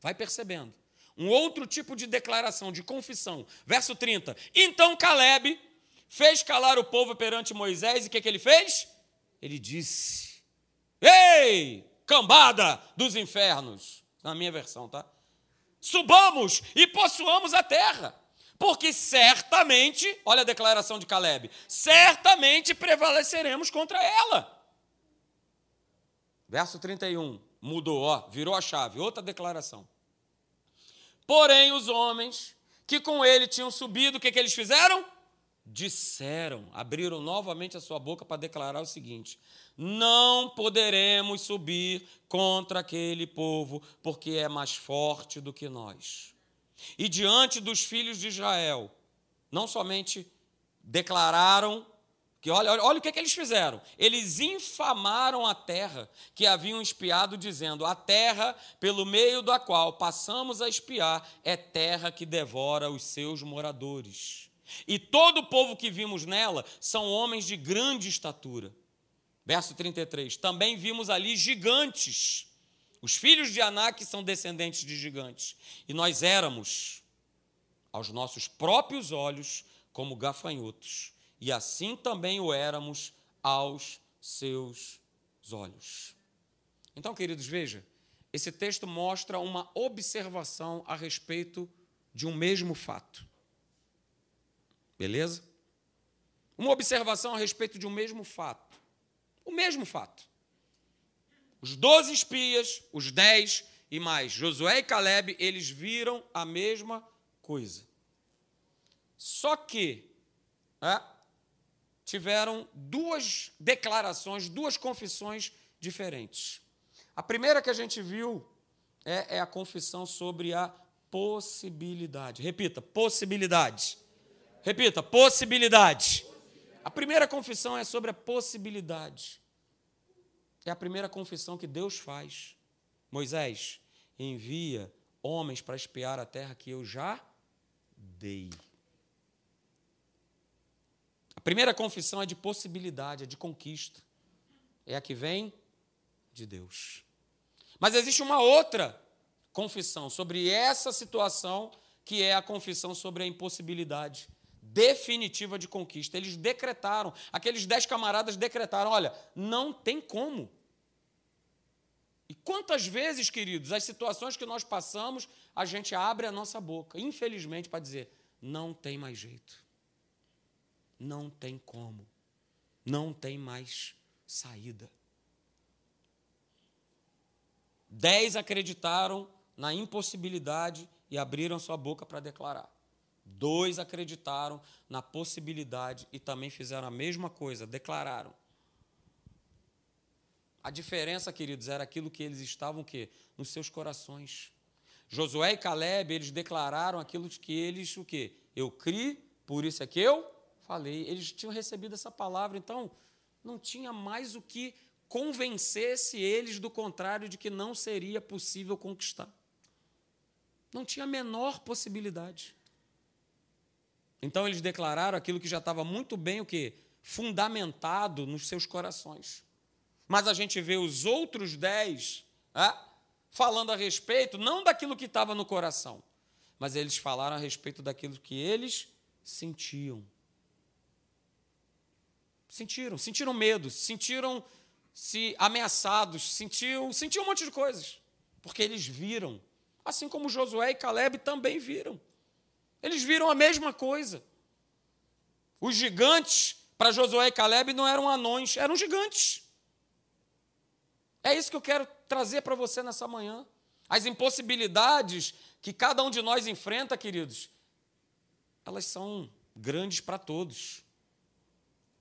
Vai percebendo. Um outro tipo de declaração, de confissão. Verso 30. Então Caleb fez calar o povo perante Moisés, e o que, que ele fez? Ele disse: Ei, cambada dos infernos. Na minha versão, tá? subamos e possuamos a terra. Porque certamente, olha a declaração de Caleb, certamente prevaleceremos contra ela. Verso 31, mudou, ó, virou a chave, outra declaração. Porém, os homens que com ele tinham subido, o que, que eles fizeram? Disseram, abriram novamente a sua boca para declarar o seguinte: não poderemos subir contra aquele povo, porque é mais forte do que nós. E diante dos filhos de Israel, não somente declararam que olha, olha, olha o que, é que eles fizeram. Eles infamaram a terra que haviam espiado, dizendo: A terra pelo meio da qual passamos a espiar é terra que devora os seus moradores. E todo o povo que vimos nela são homens de grande estatura. Verso 33. Também vimos ali gigantes. Os filhos de Anak são descendentes de gigantes. E nós éramos, aos nossos próprios olhos, como gafanhotos. E assim também o éramos aos seus olhos. Então, queridos, veja, esse texto mostra uma observação a respeito de um mesmo fato. Beleza? Uma observação a respeito de um mesmo fato. O mesmo fato. Os doze espias, os dez e mais Josué e Caleb, eles viram a mesma coisa. Só que, é, tiveram duas declarações, duas confissões diferentes. A primeira que a gente viu é, é a confissão sobre a possibilidade. Repita, possibilidade. Repita, possibilidade. A primeira confissão é sobre a possibilidade. É a primeira confissão que Deus faz. Moisés, envia homens para espiar a terra que eu já dei. A primeira confissão é de possibilidade, é de conquista. É a que vem de Deus. Mas existe uma outra confissão sobre essa situação, que é a confissão sobre a impossibilidade definitiva de conquista. Eles decretaram, aqueles dez camaradas decretaram: olha, não tem como. E quantas vezes, queridos, as situações que nós passamos, a gente abre a nossa boca, infelizmente, para dizer: não tem mais jeito. Não tem como. Não tem mais saída. Dez acreditaram na impossibilidade e abriram sua boca para declarar. Dois acreditaram na possibilidade e também fizeram a mesma coisa, declararam. A diferença, queridos, era aquilo que eles estavam o quê? Nos seus corações. Josué e Caleb, eles declararam aquilo que eles o quê? Eu criei, por isso é que eu falei. Eles tinham recebido essa palavra, então não tinha mais o que convencesse eles do contrário de que não seria possível conquistar. Não tinha a menor possibilidade. Então eles declararam aquilo que já estava muito bem o quê? fundamentado nos seus corações. Mas a gente vê os outros dez é, falando a respeito, não daquilo que estava no coração, mas eles falaram a respeito daquilo que eles sentiam. Sentiram, sentiram medo, sentiram se ameaçados, sentiam, sentiam um monte de coisas, porque eles viram, assim como Josué e Caleb também viram. Eles viram a mesma coisa. Os gigantes, para Josué e Caleb, não eram anões, eram gigantes. É isso que eu quero trazer para você nessa manhã. As impossibilidades que cada um de nós enfrenta, queridos, elas são grandes para todos.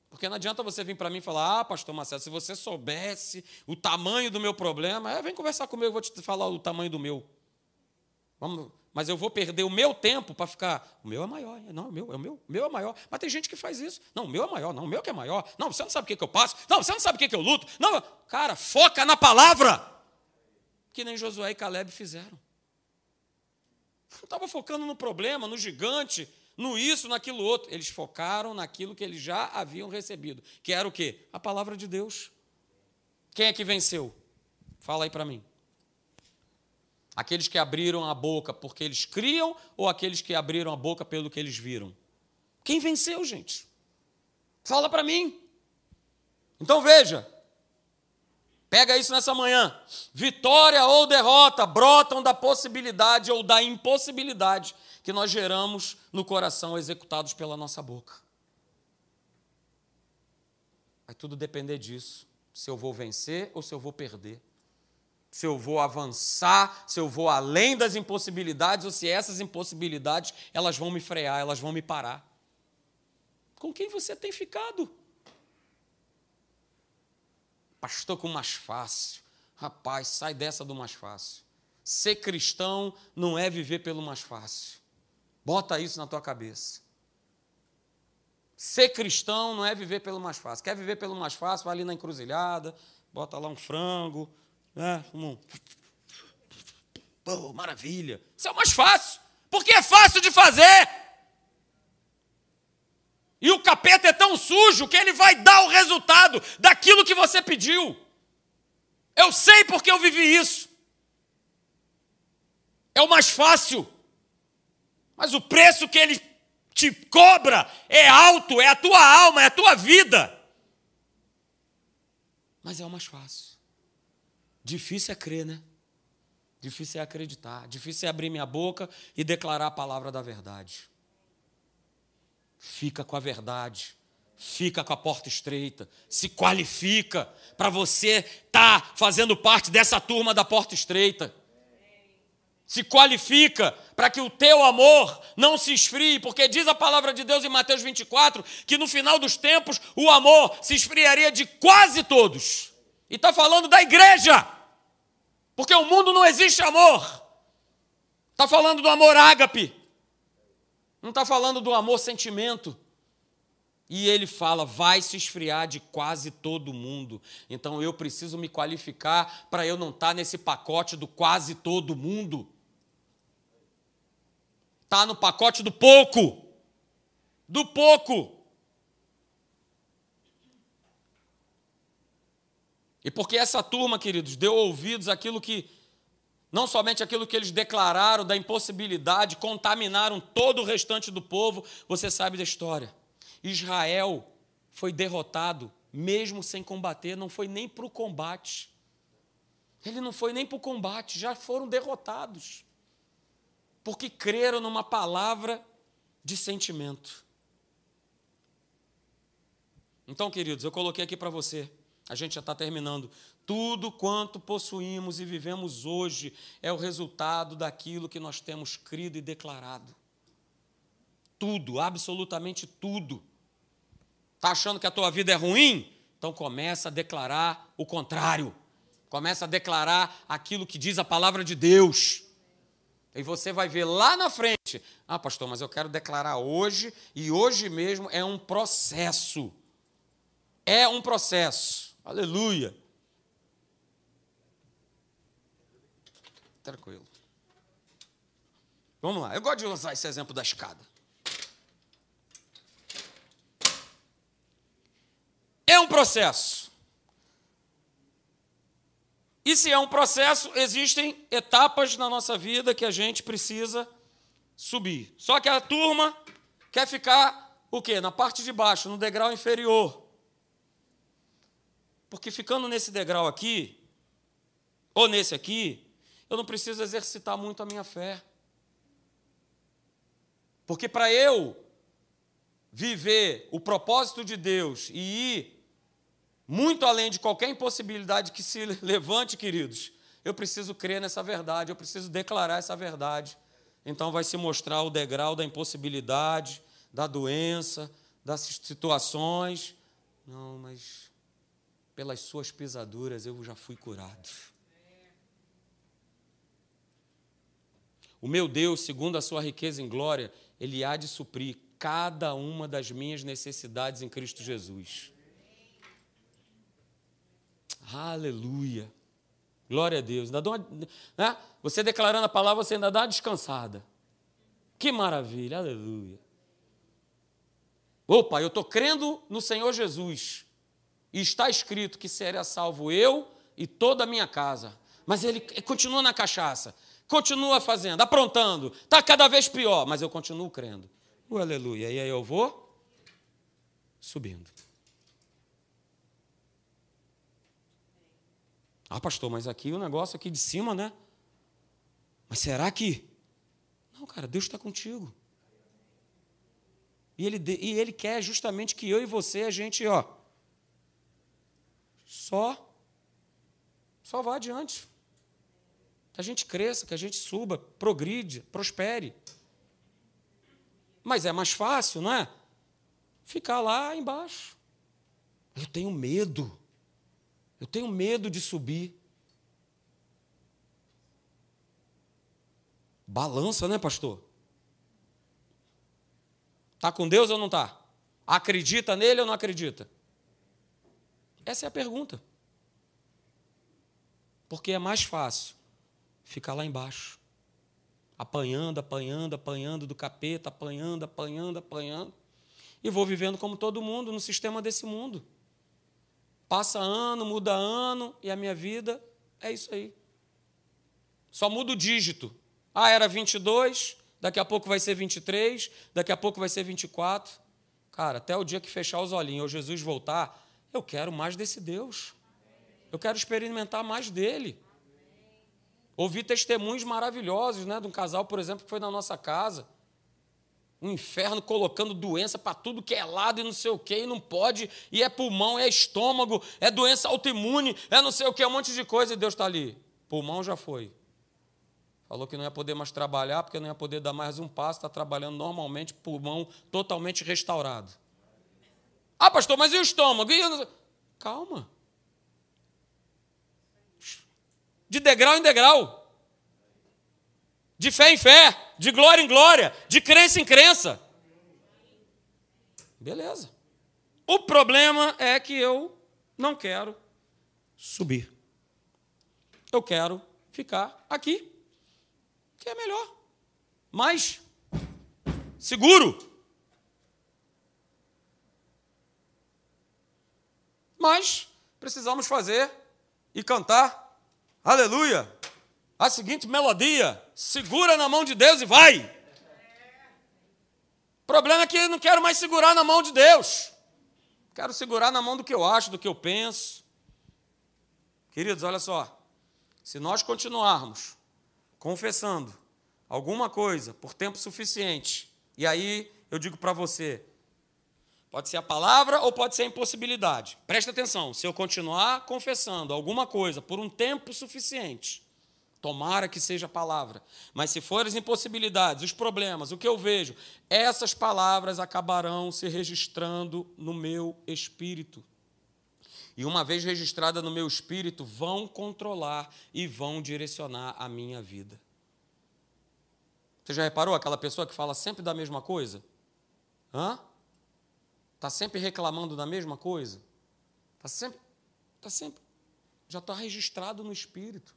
Porque não adianta você vir para mim e falar, ah, pastor Marcelo, se você soubesse o tamanho do meu problema, é, vem conversar comigo, eu vou te falar o tamanho do meu. Vamos, mas eu vou perder o meu tempo para ficar. O meu é maior. Não, o meu, é o meu, o meu é maior. Mas tem gente que faz isso. Não, o meu é maior. Não, o meu que é maior. Não, você não sabe o que, que eu passo. Não, você não sabe o que, que eu luto. Não, cara, foca na palavra. Que nem Josué e Caleb fizeram. Não estava focando no problema, no gigante, no isso, naquilo outro. Eles focaram naquilo que eles já haviam recebido. Que era o quê? A palavra de Deus. Quem é que venceu? Fala aí para mim. Aqueles que abriram a boca porque eles criam ou aqueles que abriram a boca pelo que eles viram? Quem venceu, gente? Fala para mim. Então veja, pega isso nessa manhã. Vitória ou derrota brotam da possibilidade ou da impossibilidade que nós geramos no coração executados pela nossa boca. Vai tudo depender disso. Se eu vou vencer ou se eu vou perder se eu vou avançar, se eu vou além das impossibilidades ou se essas impossibilidades elas vão me frear, elas vão me parar. Com quem você tem ficado? Pastor, com mais fácil. Rapaz, sai dessa do mais fácil. Ser cristão não é viver pelo mais fácil. Bota isso na tua cabeça. Ser cristão não é viver pelo mais fácil. Quer viver pelo mais fácil? Vai ali na encruzilhada, bota lá um frango, né? Um... Pô, maravilha. Isso é o mais fácil, porque é fácil de fazer. E o capeta é tão sujo que ele vai dar o resultado daquilo que você pediu. Eu sei porque eu vivi isso. É o mais fácil. Mas o preço que ele te cobra é alto, é a tua alma, é a tua vida. Mas é o mais fácil. Difícil é crer, né? Difícil é acreditar. Difícil é abrir minha boca e declarar a palavra da verdade. Fica com a verdade. Fica com a porta estreita. Se qualifica para você estar tá fazendo parte dessa turma da porta estreita. se qualifica para que o teu amor não se esfrie, porque diz a palavra de Deus em Mateus 24 que no final dos tempos o amor se esfriaria de quase todos. E está falando da igreja, porque o mundo não existe amor. Está falando do amor ágape, não está falando do amor sentimento. E ele fala: vai se esfriar de quase todo mundo. Então eu preciso me qualificar para eu não estar tá nesse pacote do quase todo mundo está no pacote do pouco. Do pouco. E porque essa turma, queridos, deu ouvidos àquilo que, não somente aquilo que eles declararam da impossibilidade, contaminaram todo o restante do povo, você sabe da história. Israel foi derrotado, mesmo sem combater, não foi nem para o combate. Ele não foi nem para o combate, já foram derrotados porque creram numa palavra de sentimento. Então, queridos, eu coloquei aqui para você, a gente já está terminando. Tudo quanto possuímos e vivemos hoje é o resultado daquilo que nós temos crido e declarado. Tudo, absolutamente tudo. Está achando que a tua vida é ruim? Então começa a declarar o contrário. Começa a declarar aquilo que diz a palavra de Deus. E você vai ver lá na frente. Ah, pastor, mas eu quero declarar hoje, e hoje mesmo é um processo. É um processo. Aleluia. Tranquilo. Vamos lá. Eu gosto de usar esse exemplo da escada. É um processo. E se é um processo, existem etapas na nossa vida que a gente precisa subir. Só que a turma quer ficar o quê? Na parte de baixo, no degrau inferior. Porque ficando nesse degrau aqui, ou nesse aqui, eu não preciso exercitar muito a minha fé. Porque para eu viver o propósito de Deus e ir muito além de qualquer impossibilidade que se (laughs) levante, queridos, eu preciso crer nessa verdade, eu preciso declarar essa verdade. Então vai se mostrar o degrau da impossibilidade, da doença, das situações. Não, mas pelas suas pisaduras eu já fui curado. O meu Deus, segundo a sua riqueza em glória, ele há de suprir cada uma das minhas necessidades em Cristo Jesus. Aleluia. Glória a Deus. Né? Você declarando a palavra, você ainda dá uma descansada. Que maravilha, aleluia. Opa, eu estou crendo no Senhor Jesus. E está escrito que será salvo eu e toda a minha casa. Mas ele continua na cachaça, continua fazendo, aprontando, está cada vez pior, mas eu continuo crendo. Uh, aleluia. E aí eu vou subindo. Ah, pastor, mas aqui o negócio aqui de cima, né? Mas será que. Não, cara, Deus está contigo. E ele, e ele quer justamente que eu e você, a gente, ó, só, só vá adiante. Que a gente cresça, que a gente suba, progride, prospere. Mas é mais fácil, não é? Ficar lá embaixo. Eu tenho medo. Eu tenho medo de subir. Balança, né, pastor? Está com Deus ou não está? Acredita nele ou não acredita? Essa é a pergunta. Porque é mais fácil ficar lá embaixo, apanhando, apanhando, apanhando do capeta, apanhando, apanhando, apanhando, e vou vivendo como todo mundo no sistema desse mundo. Passa ano, muda ano, e a minha vida é isso aí. Só muda o dígito. Ah, era 22, daqui a pouco vai ser 23, daqui a pouco vai ser 24. Cara, até o dia que fechar os olhinhos ou Jesus voltar, eu quero mais desse Deus. Eu quero experimentar mais dele. Ouvi testemunhos maravilhosos, né, de um casal, por exemplo, que foi na nossa casa um inferno colocando doença para tudo que é lado e não sei o que, e não pode, e é pulmão, é estômago, é doença autoimune, é não sei o que, um monte de coisa, e Deus está ali. Pulmão já foi. Falou que não ia poder mais trabalhar, porque não ia poder dar mais um passo, está trabalhando normalmente, pulmão totalmente restaurado. Ah, pastor, mas e o estômago? E eu... Calma. De degrau em degrau. De fé em fé. De glória em glória. De crença em crença. Beleza. O problema é que eu não quero subir. Eu quero ficar aqui que é melhor, mais seguro. Mas precisamos fazer e cantar, aleluia, a seguinte melodia: segura na mão de Deus e vai. O problema é que eu não quero mais segurar na mão de Deus. Quero segurar na mão do que eu acho, do que eu penso. Queridos, olha só. Se nós continuarmos confessando alguma coisa por tempo suficiente, e aí eu digo para você, pode ser a palavra ou pode ser a impossibilidade. Presta atenção, se eu continuar confessando alguma coisa por um tempo suficiente, tomara que seja a palavra, mas se forem as impossibilidades, os problemas, o que eu vejo, essas palavras acabarão se registrando no meu espírito e uma vez registrada no meu espírito, vão controlar e vão direcionar a minha vida. Você já reparou aquela pessoa que fala sempre da mesma coisa? Hã? Está sempre reclamando da mesma coisa? Está sempre. Está sempre. Já está registrado no espírito.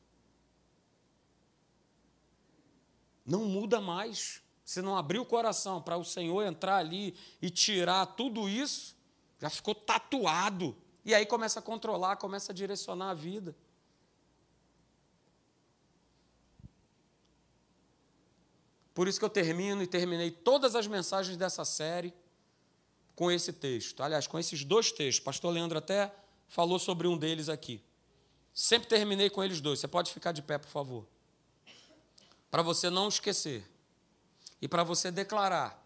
Não muda mais. Se não abrir o coração para o Senhor entrar ali e tirar tudo isso, já ficou tatuado e aí começa a controlar, começa a direcionar a vida. Por isso que eu termino e terminei todas as mensagens dessa série com esse texto. Aliás, com esses dois textos. Pastor Leandro até falou sobre um deles aqui. Sempre terminei com eles dois. Você pode ficar de pé, por favor. Para você não esquecer. E para você declarar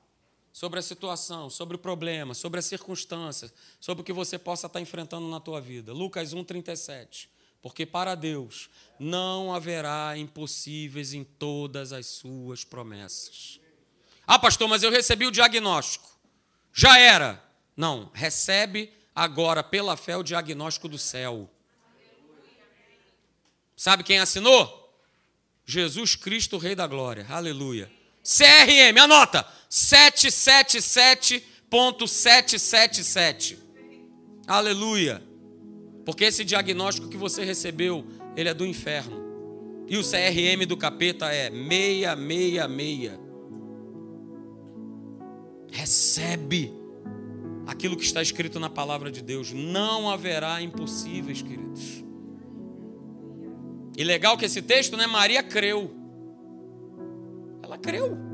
sobre a situação, sobre o problema, sobre as circunstâncias, sobre o que você possa estar enfrentando na tua vida. Lucas 1:37. Porque para Deus não haverá impossíveis em todas as suas promessas. Ah, pastor, mas eu recebi o diagnóstico. Já era. Não, recebe agora pela fé o diagnóstico do céu. Sabe quem assinou? Jesus Cristo, Rei da Glória. Aleluia. CRM, anota. 777.777. Aleluia. Porque esse diagnóstico que você recebeu, ele é do inferno. E o CRM do capeta é 666. Recebe aquilo que está escrito na palavra de Deus. Não haverá impossíveis, queridos. E legal que esse texto, né? Maria creu. Ela creu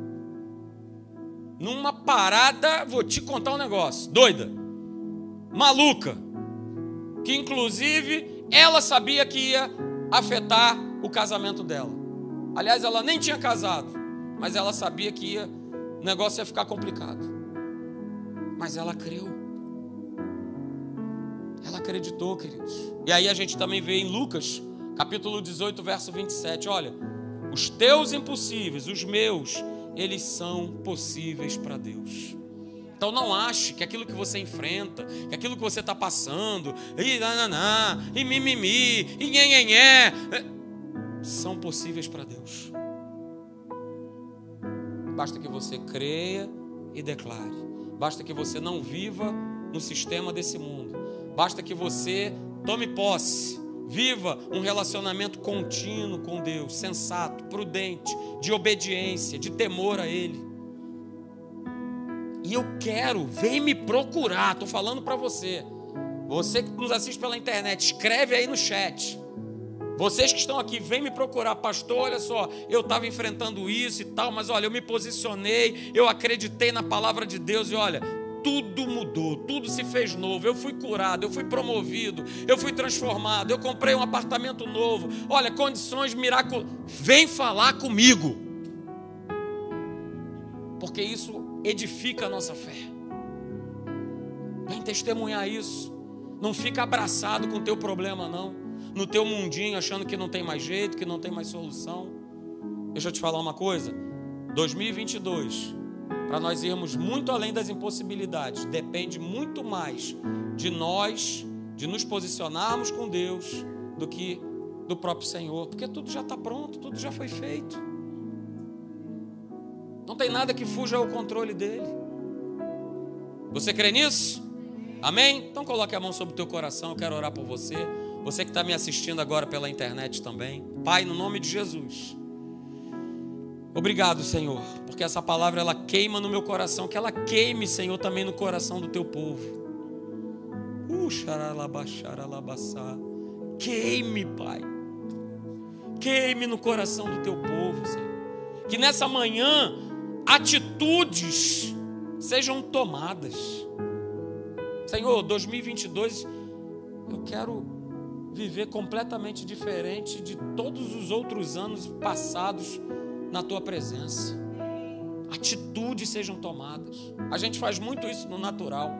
numa parada, vou te contar um negócio, doida, maluca, que inclusive ela sabia que ia afetar o casamento dela. Aliás, ela nem tinha casado, mas ela sabia que ia, negócio ia ficar complicado. Mas ela creu. Ela acreditou, queridos. E aí a gente também vê em Lucas, capítulo 18, verso 27, olha, os teus impossíveis, os meus, eles são possíveis para Deus. Então não ache que aquilo que você enfrenta, que aquilo que você está passando, e nananá, e mimimi, e nhenhenhé, são possíveis para Deus. Basta que você creia e declare. Basta que você não viva no sistema desse mundo. Basta que você tome posse Viva um relacionamento contínuo com Deus, sensato, prudente, de obediência, de temor a Ele. E eu quero, vem me procurar, estou falando para você. Você que nos assiste pela internet, escreve aí no chat. Vocês que estão aqui, vem me procurar, pastor. Olha só, eu estava enfrentando isso e tal, mas olha, eu me posicionei, eu acreditei na palavra de Deus e olha, tudo mudou, tudo se fez novo. Eu fui curado, eu fui promovido, eu fui transformado, eu comprei um apartamento novo. Olha, condições miraculosas. Vem falar comigo. Porque isso edifica a nossa fé. Vem testemunhar isso. Não fica abraçado com o teu problema, não. No teu mundinho, achando que não tem mais jeito, que não tem mais solução. Deixa eu te falar uma coisa. 2022, para nós irmos muito além das impossibilidades, depende muito mais de nós, de nos posicionarmos com Deus, do que do próprio Senhor, porque tudo já está pronto, tudo já foi feito. Não tem nada que fuja ao controle dele. Você crê nisso? Amém? Então coloque a mão sobre o teu coração, eu quero orar por você. Você que está me assistindo agora pela internet também. Pai, no nome de Jesus. Obrigado, Senhor, porque essa palavra ela queima no meu coração, que ela queime, Senhor, também no coração do teu povo. Uh, Queime, Pai. Queime no coração do teu povo, Senhor. Que nessa manhã atitudes sejam tomadas. Senhor, 2022 eu quero viver completamente diferente de todos os outros anos passados na tua presença. Atitudes sejam tomadas. A gente faz muito isso no natural.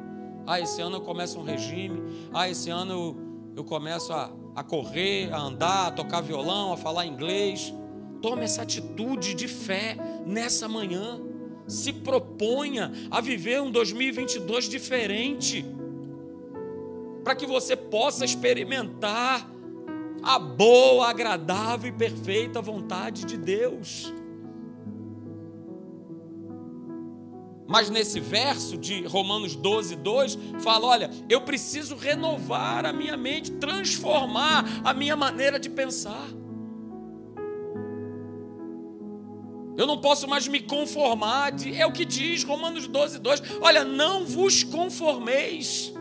Ah, esse ano eu começo um regime. Ah, esse ano eu, eu começo a, a correr, a andar, a tocar violão, a falar inglês. Tome essa atitude de fé nessa manhã. Se proponha a viver um 2022 diferente. Para que você possa experimentar a boa, agradável e perfeita vontade de Deus. Mas nesse verso de Romanos 12, 2, fala: olha, eu preciso renovar a minha mente, transformar a minha maneira de pensar. Eu não posso mais me conformar, de, é o que diz Romanos 12, 2. Olha, não vos conformeis.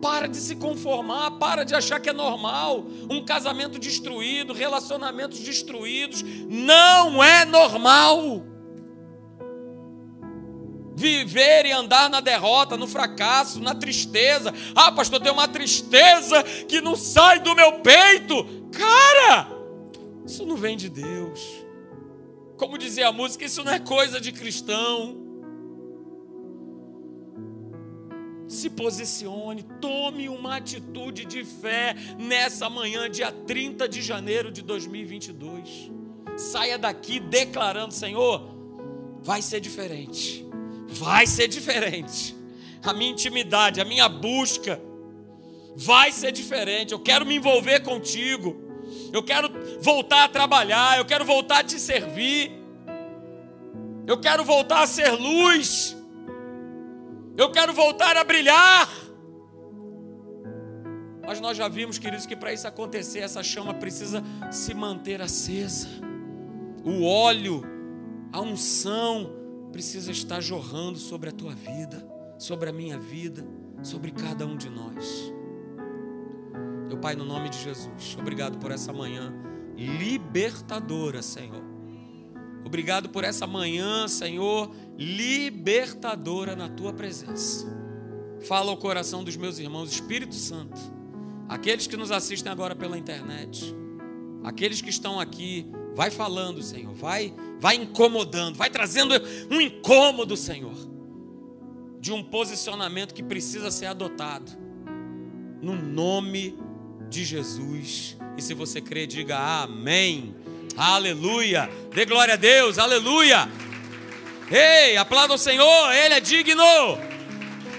Para de se conformar, para de achar que é normal. Um casamento destruído, relacionamentos destruídos. Não é normal viver e andar na derrota, no fracasso, na tristeza. Ah, pastor, tem uma tristeza que não sai do meu peito. Cara, isso não vem de Deus. Como dizia a música, isso não é coisa de cristão. Se posicione, tome uma atitude de fé nessa manhã, dia 30 de janeiro de 2022. Saia daqui declarando: Senhor, vai ser diferente vai ser diferente. A minha intimidade, a minha busca vai ser diferente. Eu quero me envolver contigo. Eu quero voltar a trabalhar, eu quero voltar a te servir. Eu quero voltar a ser luz. Eu quero voltar a brilhar. Mas nós já vimos, queridos, que para isso acontecer, essa chama precisa se manter acesa. O óleo, a unção, precisa estar jorrando sobre a tua vida, sobre a minha vida, sobre cada um de nós. Meu Pai, no nome de Jesus, obrigado por essa manhã libertadora, Senhor. Obrigado por essa manhã, Senhor, libertadora na tua presença. Fala ao coração dos meus irmãos, Espírito Santo, aqueles que nos assistem agora pela internet, aqueles que estão aqui, vai falando, Senhor, vai vai incomodando, vai trazendo um incômodo, Senhor, de um posicionamento que precisa ser adotado, no nome de Jesus. E se você crê, diga amém, aleluia, dê glória a Deus, aleluia. Ei, aplauda o Senhor, Ele é digno,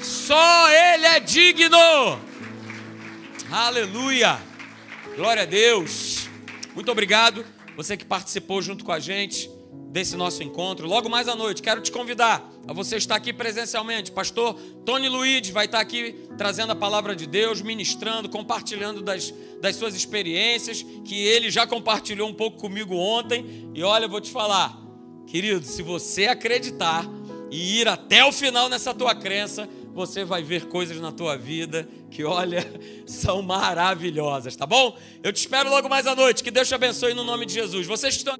só Ele é digno, aleluia, glória a Deus. Muito obrigado, você que participou junto com a gente desse nosso encontro. Logo mais à noite, quero te convidar a você estar aqui presencialmente. Pastor Tony Luiz vai estar aqui trazendo a palavra de Deus, ministrando, compartilhando das, das suas experiências, que ele já compartilhou um pouco comigo ontem. E olha, eu vou te falar, querido, se você acreditar e ir até o final nessa tua crença, você vai ver coisas na tua vida que, olha, (laughs) são maravilhosas, tá bom? Eu te espero logo mais à noite. Que Deus te abençoe no nome de Jesus. Vocês estão